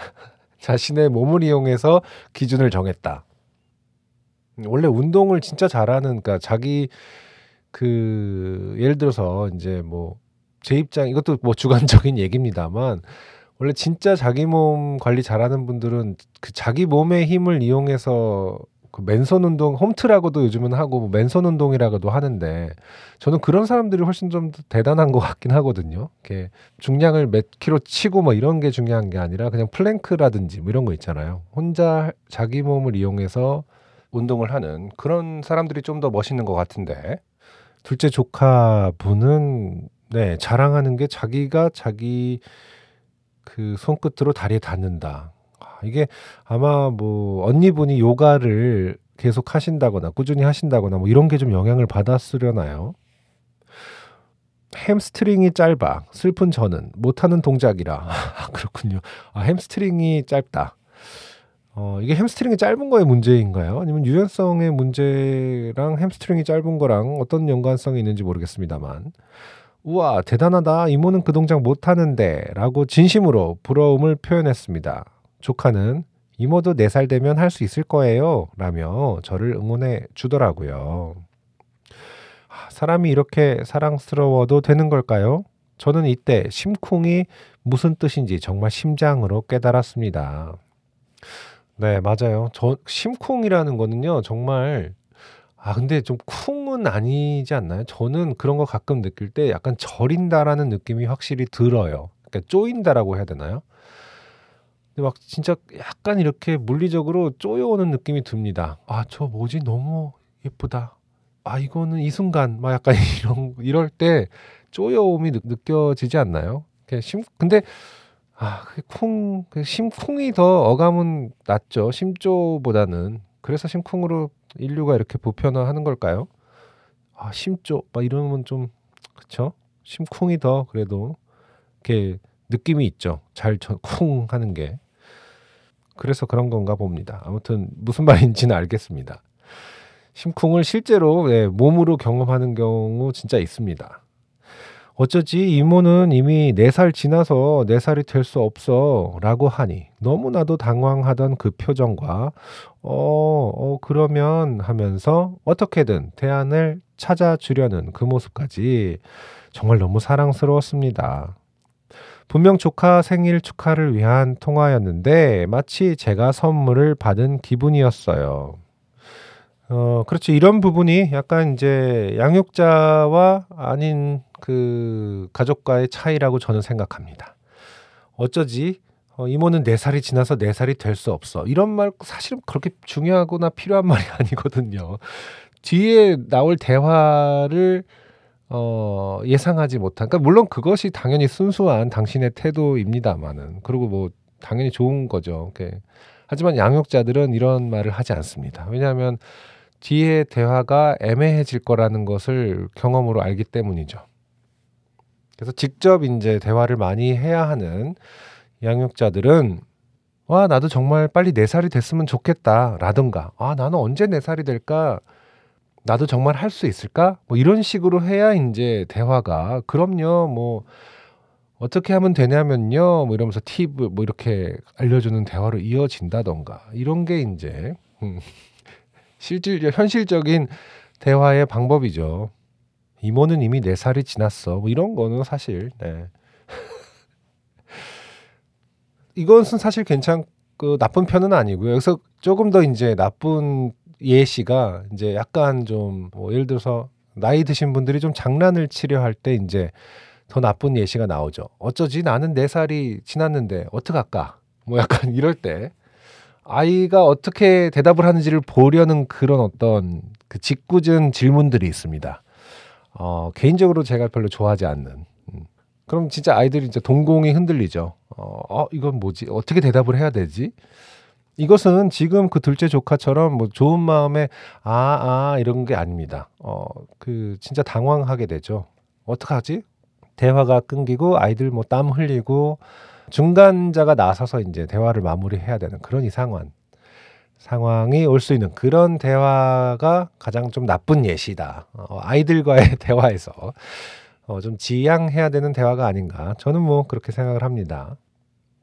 자신의 몸을 이용해서 기준을 정했다. 원래 운동을 진짜 잘하는, 그러니까 자기 그 예를 들어서 이제 뭐 제 입장 이것도 뭐 주관적인 [LAUGHS] 얘기입니다만 원래 진짜 자기 몸 관리 잘하는 분들은 그 자기 몸의 힘을 이용해서 그 맨손 운동 홈트라고도 요즘은 하고 뭐 맨손 운동이라고도 하는데 저는 그런 사람들이 훨씬 좀 대단한 것 같긴 하거든요. 이렇게 중량을 몇 킬로 치고 뭐 이런 게 중요한 게 아니라 그냥 플랭크라든지 뭐 이런 거 있잖아요. 혼자 자기 몸을 이용해서 운동을 하는 그런 사람들이 좀 더 멋있는 것 같은데 둘째 조카 분은 네 자랑하는 게 자기가 자기 그 손끝으로 다리에 닿는다. 이게 아마 뭐 언니분이 요가를 계속 하신다거나 꾸준히 하신다거나 뭐 이런 게 좀 영향을 받았으려나요? 햄스트링이 짧아 슬픈 저는 못하는 동작이라 [LAUGHS] 아, 그렇군요. 아, 햄스트링이 짧다. 어, 이게 햄스트링이 짧은 거의 문제인가요? 아니면 유연성의 문제랑 햄스트링이 짧은 거랑 어떤 연관성이 있는지 모르겠습니다만 우와 대단하다 이모는 그 동작 못하는데 라고 진심으로 부러움을 표현했습니다. 조카는 이모도 네살 되면 할 수 있을 거예요 라며 저를 응원해 주더라고요. 아, 사람이 이렇게 사랑스러워도 되는 걸까요? 저는 이때 심쿵이 무슨 뜻인지 정말 심장으로 깨달았습니다. 네, 맞아요. 저 심쿵이라는 거는요. 정말 아 근데 좀 쿵은 아니지 않나요? 저는 그런 거 가끔 느낄 때 약간 절인다라는 느낌이 확실히 들어요. 그러니까 쪼인다라고 해야 되나요? 근데 막 진짜 약간 이렇게 물리적으로 쪼여오는 느낌이 듭니다. 아, 저 뭐지? 너무 예쁘다. 아, 이거는 이 순간 막 약간 [LAUGHS] 이런 이럴 때 쪼여옴이 느, 느껴지지 않나요? 심 근데 아, 그 쿵, 그 심쿵이 더 어감은 낫죠. 심조보다는. 그래서 심쿵으로 인류가 이렇게 보편화하는 걸까요? 아, 심조, 막 이러면 좀, 그쵸? 심쿵이 더 그래도 이렇게 느낌이 있죠. 잘 쿵 하는 게. 그래서 그런 건가 봅니다. 아무튼 무슨 [LAUGHS] 말인지는 알겠습니다. 심쿵을 실제로 네, 몸으로 경험하는 경우 진짜 있습니다. 어쩌지 이모는 이미 네 살 지나서 네 살이 될 수 없어 라고 하니 너무나도 당황하던 그 표정과 어, 어, 그러면 하면서 어떻게든 대안을 찾아주려는 그 모습까지 정말 너무 사랑스러웠습니다. 분명 조카 생일 축하를 위한 통화였는데 마치 제가 선물을 받은 기분이었어요. 어, 그렇죠. 이런 부분이 약간 이제 양육자와 아닌 그 가족과의 차이라고 저는 생각합니다. 어쩌지 어, 이모는 네 살이 지나서 네 살이 될 수 없어. 이런 말 사실은 그렇게 중요하거나 필요한 [LAUGHS] 말이 아니거든요. 뒤에 나올 대화를 어, 예상하지 못한. 그러니까 물론 그것이 당연히 순수한 당신의 태도입니다만은 그리고 뭐 당연히 좋은 거죠. 하지만 양육자들은 이런 말을 하지 않습니다. 왜냐하면 뒤에 대화가 애매해질 거라는 것을 경험으로 알기 때문이죠. 그래서 직접 이제 대화를 많이 해야 하는 양육자들은 와 나도 정말 빨리 네 살이 됐으면 좋겠다 라든가 아 나는 언제 네 살이 될까? 나도 정말 할 수 있을까? 뭐 이런 식으로 해야 이제 대화가 그럼요. 뭐 어떻게 하면 되냐면요. 뭐 이러면서 팁을 뭐 이렇게 알려주는 대화로 이어진다던가 이런 게 이제 음, 실질 현실적인 대화의 방법이죠. 이모는 이미 네 살이 지났어. 뭐 이런 거는 사실 네. [LAUGHS] 이것은 사실 괜찮 그 나쁜 편은 아니고요. 그래서 조금 더 이제 나쁜 예시가 이제 약간 좀 뭐 예를 들어서 나이 드신 분들이 좀 장난을 치려 할 때 이제 더 나쁜 예시가 나오죠. 어쩌지 나는 네 살이 지났는데 어떡할까? 뭐 약간 [LAUGHS] 이럴 때 아이가 어떻게 대답을 하는지를 보려는 그런 어떤 그 짓궂은 질문들이 있습니다. 어, 개인적으로 제가 별로 좋아하지 않는. 음. 그럼 진짜 아이들이 이제 동공이 흔들리죠. 어, 어, 이건 뭐지? 어떻게 대답을 해야 되지? 이것은 지금 그 둘째 조카처럼 뭐 좋은 마음에 아, 아, 이런 게 아닙니다. 어, 그 진짜 당황하게 되죠. 어떡하지? 대화가 끊기고 아이들 뭐 땀 흘리고 중간자가 나서서 이제 대화를 마무리해야 되는 그런 이상한 상황이 올 수 있는 그런 대화가 가장 좀 나쁜 예시다. 어, 아이들과의 [LAUGHS] 대화에서 어, 좀 지양해야 되는 대화가 아닌가. 저는 뭐 그렇게 생각을 합니다.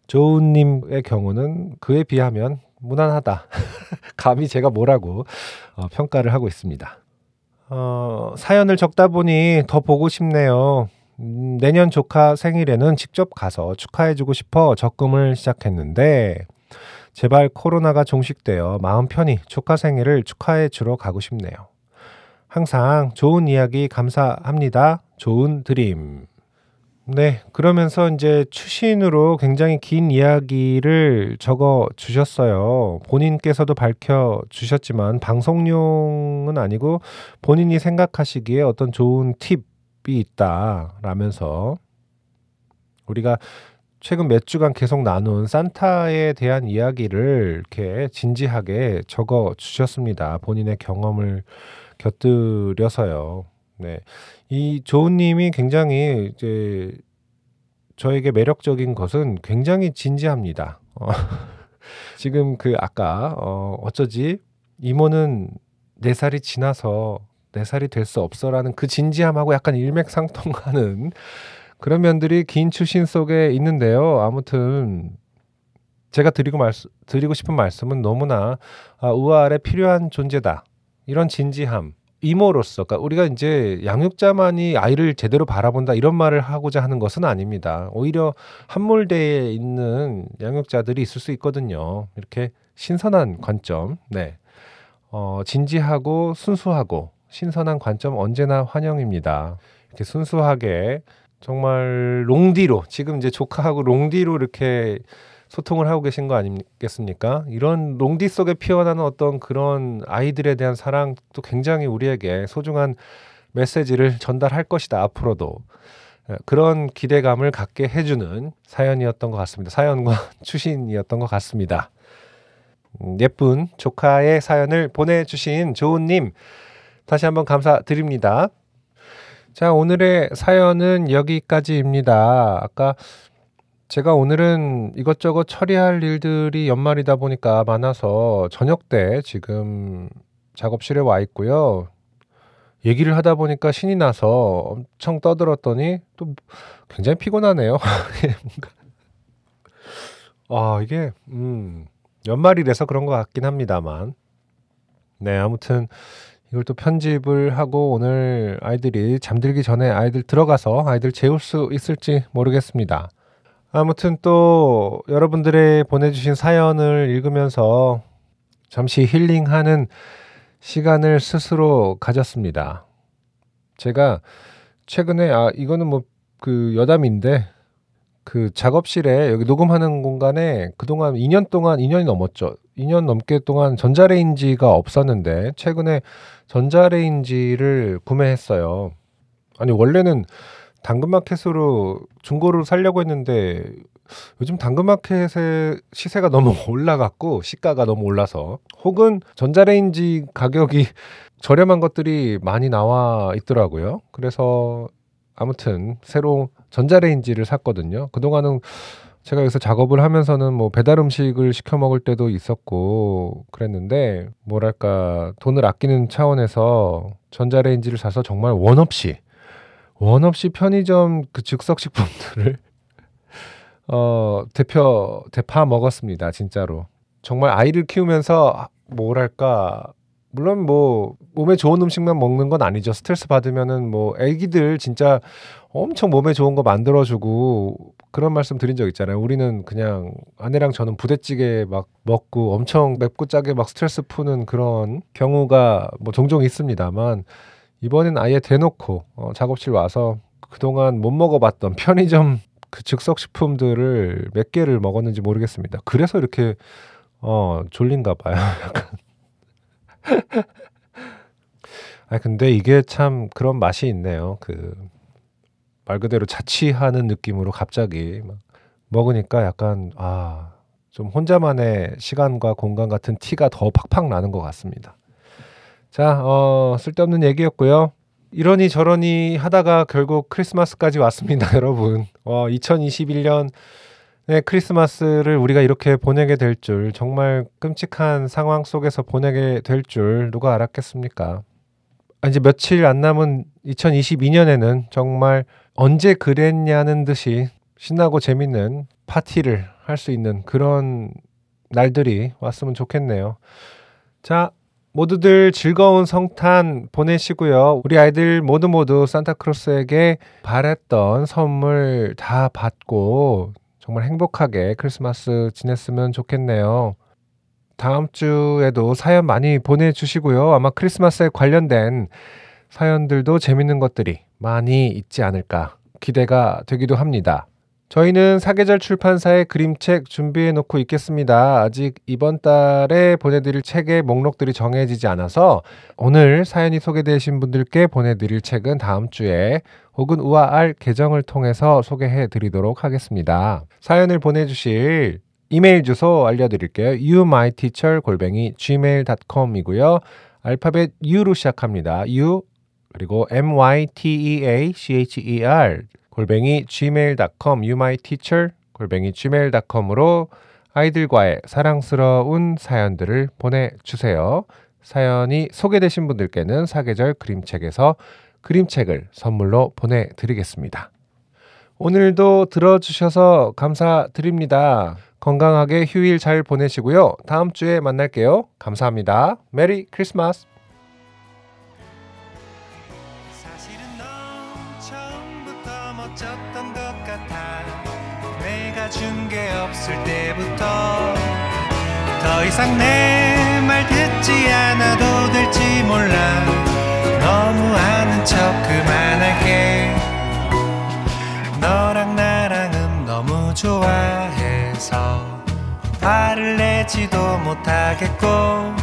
조은님의 경우는 그에 비하면 무난하다. [LAUGHS] 감히 제가 뭐라고 어, 평가를 하고 있습니다. 어, 사연을 적다 보니 더 보고 싶네요. 음, 내년 조카 생일에는 직접 가서 축하해주고 싶어 적금을 시작했는데 제발 코로나가 종식되어 마음 편히 조카 생일을 축하해 주러 가고 싶네요. 항상 좋은 이야기 감사합니다. 좋은 드림. 네, 그러면서 이제 추신으로 굉장히 긴 이야기를 적어 주셨어요. 본인께서도 밝혀 주셨지만 방송용은 아니고 본인이 생각하시기에 어떤 좋은 팁 있다 라면서 우리가 최근 몇 주간 계속 나눈 산타에 대한 이야기를 이렇게 진지하게 적어 주셨습니다. 본인의 경험을 곁들여서요. 네. 이 조은님이 굉장히 이제 저에게 매력적인 것은 굉장히 진지합니다. 어, [LAUGHS] 지금 그 아까 어, 어쩌지 이모는 네 살이 지나서 네 살이 될 수 없어라는 그 진지함하고 약간 일맥상통하는 그런 면들이 긴 추신 속에 있는데요. 아무튼 제가 드리고 말 드리고 싶은 말씀은 너무나 아, 우아래 필요한 존재다. 이런 진지함. 이모로서, 그러니까 우리가 이제 양육자만이 아이를 제대로 바라본다 이런 말을 하고자 하는 것은 아닙니다. 오히려 한몰대에 있는 양육자들이 있을 수 있거든요. 이렇게 신선한 관점, 네, 어, 진지하고 순수하고 신선한 관점 언제나 환영입니다. 이렇게 순수하게 정말 롱디로 지금 이제 조카하고 롱디로 이렇게 소통을 하고 계신 거 아니겠습니까? 이런 롱디 속에 피어나는 어떤 그런 아이들에 대한 사랑도 굉장히 우리에게 소중한 메시지를 전달할 것이다 앞으로도 예, 그런 기대감을 갖게 해주는 사연이었던 것 같습니다. 사연과 [LAUGHS] 추신이었던 것 같습니다. 음, 예쁜 조카의 사연을 보내주신 조은님 다시 한번 감사드립니다. 자 오늘의 사연은 여기까지입니다. 아까 제가 오늘은 이것저것 처리할 일들이 연말이다 보니까 많아서 저녁 때 지금 작업실에 와 있고요. 얘기를 하다 보니까 신이 나서 엄청 떠들었더니 또 굉장히 피곤하네요. [LAUGHS] 아 이게 음 연말이라서 그런 것 같긴 합니다만 네 아무튼 이걸 또 편집을 하고 오늘 아이들이 잠들기 전에 아이들 들어가서 아이들 재울 수 있을지 모르겠습니다. 아무튼 또 여러분들의 보내주신 사연을 읽으면서 잠시 힐링하는 시간을 스스로 가졌습니다. 제가 최근에 아 이거는 뭐 그 여담인데 그 작업실에 여기 녹음하는 공간에 그동안 2년 동안 2년이 넘었죠. 2년 넘게 동안 전자레인지가 없었는데 최근에 전자레인지를 구매했어요. 아니 원래는 당근마켓으로 중고로 살려고 했는데 요즘 당근마켓의 시세가 너무 [LAUGHS] 올라갔고 시가가 너무 올라서 혹은 전자레인지 가격이 저렴한 것들이 많이 나와 있더라고요. 그래서 아무튼 새로 전자레인지를 샀거든요. 그동안은 제가 여기서 작업을 하면서는 뭐 배달 음식을 시켜 먹을 때도 있었고 그랬는데 뭐랄까 돈을 아끼는 차원에서 전자레인지를 사서 정말 원 없이 원 없이 편의점 그 즉석 식품들을 [LAUGHS] 어 대표 대파 먹었습니다 진짜로 정말 아이를 키우면서 뭐랄까 물론 뭐 몸에 좋은 음식만 먹는 건 아니죠 스트레스 받으면은 뭐 애기들 진짜 엄청 몸에 좋은 거 만들어주고 그런 말씀 드린 적 있잖아요 우리는 그냥 아내랑 저는 부대찌개 막 먹고 엄청 맵고 짜게 막 스트레스 푸는 그런 경우가 뭐 종종 있습니다만 이번엔 아예 대놓고 어, 작업실 와서 그동안 못 먹어봤던 편의점 그 즉석 식품들을 몇 개를 먹었는지 모르겠습니다. 그래서 이렇게 어 졸린가 봐요. [LAUGHS] 약간. [LAUGHS] 아 근데 이게 참 그런 맛이 있네요. 그 말 그대로 자취하는 느낌으로 갑자기 막 먹으니까 약간 아 좀 혼자만의 시간과 공간 같은 티가 더 팍팍 나는 것 같습니다. 자, 어, 쓸데없는 얘기였고요. 이러니 저러니 하다가 결국 크리스마스까지 왔습니다, [LAUGHS] 여러분. 어, 2021년 의 크리스마스를 우리가 이렇게 보내게 될 줄 정말 끔찍한 상황 속에서 보내게 될 줄 누가 알았겠습니까? 아, 이제 며칠 안 남은 2022년에는 정말 언제 그랬냐는 듯이 신나고 재밌는 파티를 할 수 있는 그런 날들이 왔으면 좋겠네요. 자, 모두들 즐거운 성탄 보내시고요. 우리 아이들 모두 모두 산타크로스에게 바랬던 선물 다 받고 정말 행복하게 크리스마스 지냈으면 좋겠네요. 다음 주에도 사연 많이 보내주시고요. 아마 크리스마스에 관련된 사연들도 재밌는 것들이 많이 있지 않을까 기대가 되기도 합니다. 저희는 사계절 출판사의 그림책 준비해 놓고 있겠습니다. 아직 이번 달에 보내드릴 책의 목록들이 정해지지 않아서 오늘 사연이 소개되신 분들께 보내드릴 책은 다음 주에 혹은 우아알 계정을 통해서 소개해 드리도록 하겠습니다. 사연을 보내주실 이메일 주소 알려드릴게요. youmyteacher 골뱅이 gmail.com이고요. 알파벳 U로 시작합니다. U 그리고 m y t e a c h e r 골뱅이 gmail.com you my teacher 골뱅이 gmail.com으로 아이들과의 사랑스러운 사연들을 보내주세요. 사연이 소개되신 분들께는 사계절 그림책에서 그림책을 선물로 보내드리겠습니다. 오늘도 들어주셔서 감사드립니다. 건강하게 휴일 잘 보내시고요. 다음 주에 만날게요. 감사합니다. 메리 크리스마스! 게 없을 때부터 더 이상 내 말 듣지 않아도 될지 몰라. 너무 아는 척 그만할게. 너랑 나랑은 너무 좋아해서 화를 내지도 못하겠고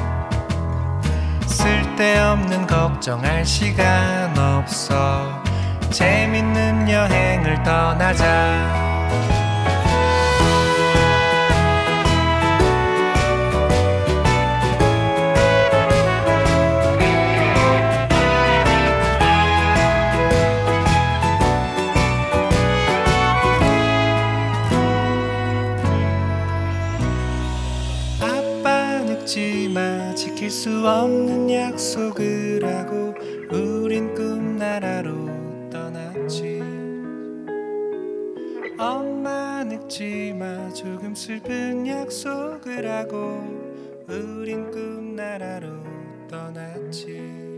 쓸데없는 걱정할 시간 없어. 재밌는 여행을 떠나자 수 없는 약속을 하고 우린 꿈나라로 떠났지. 엄마 늦지마 조금 슬픈 약속을 하고 우린 꿈나라로 떠났지.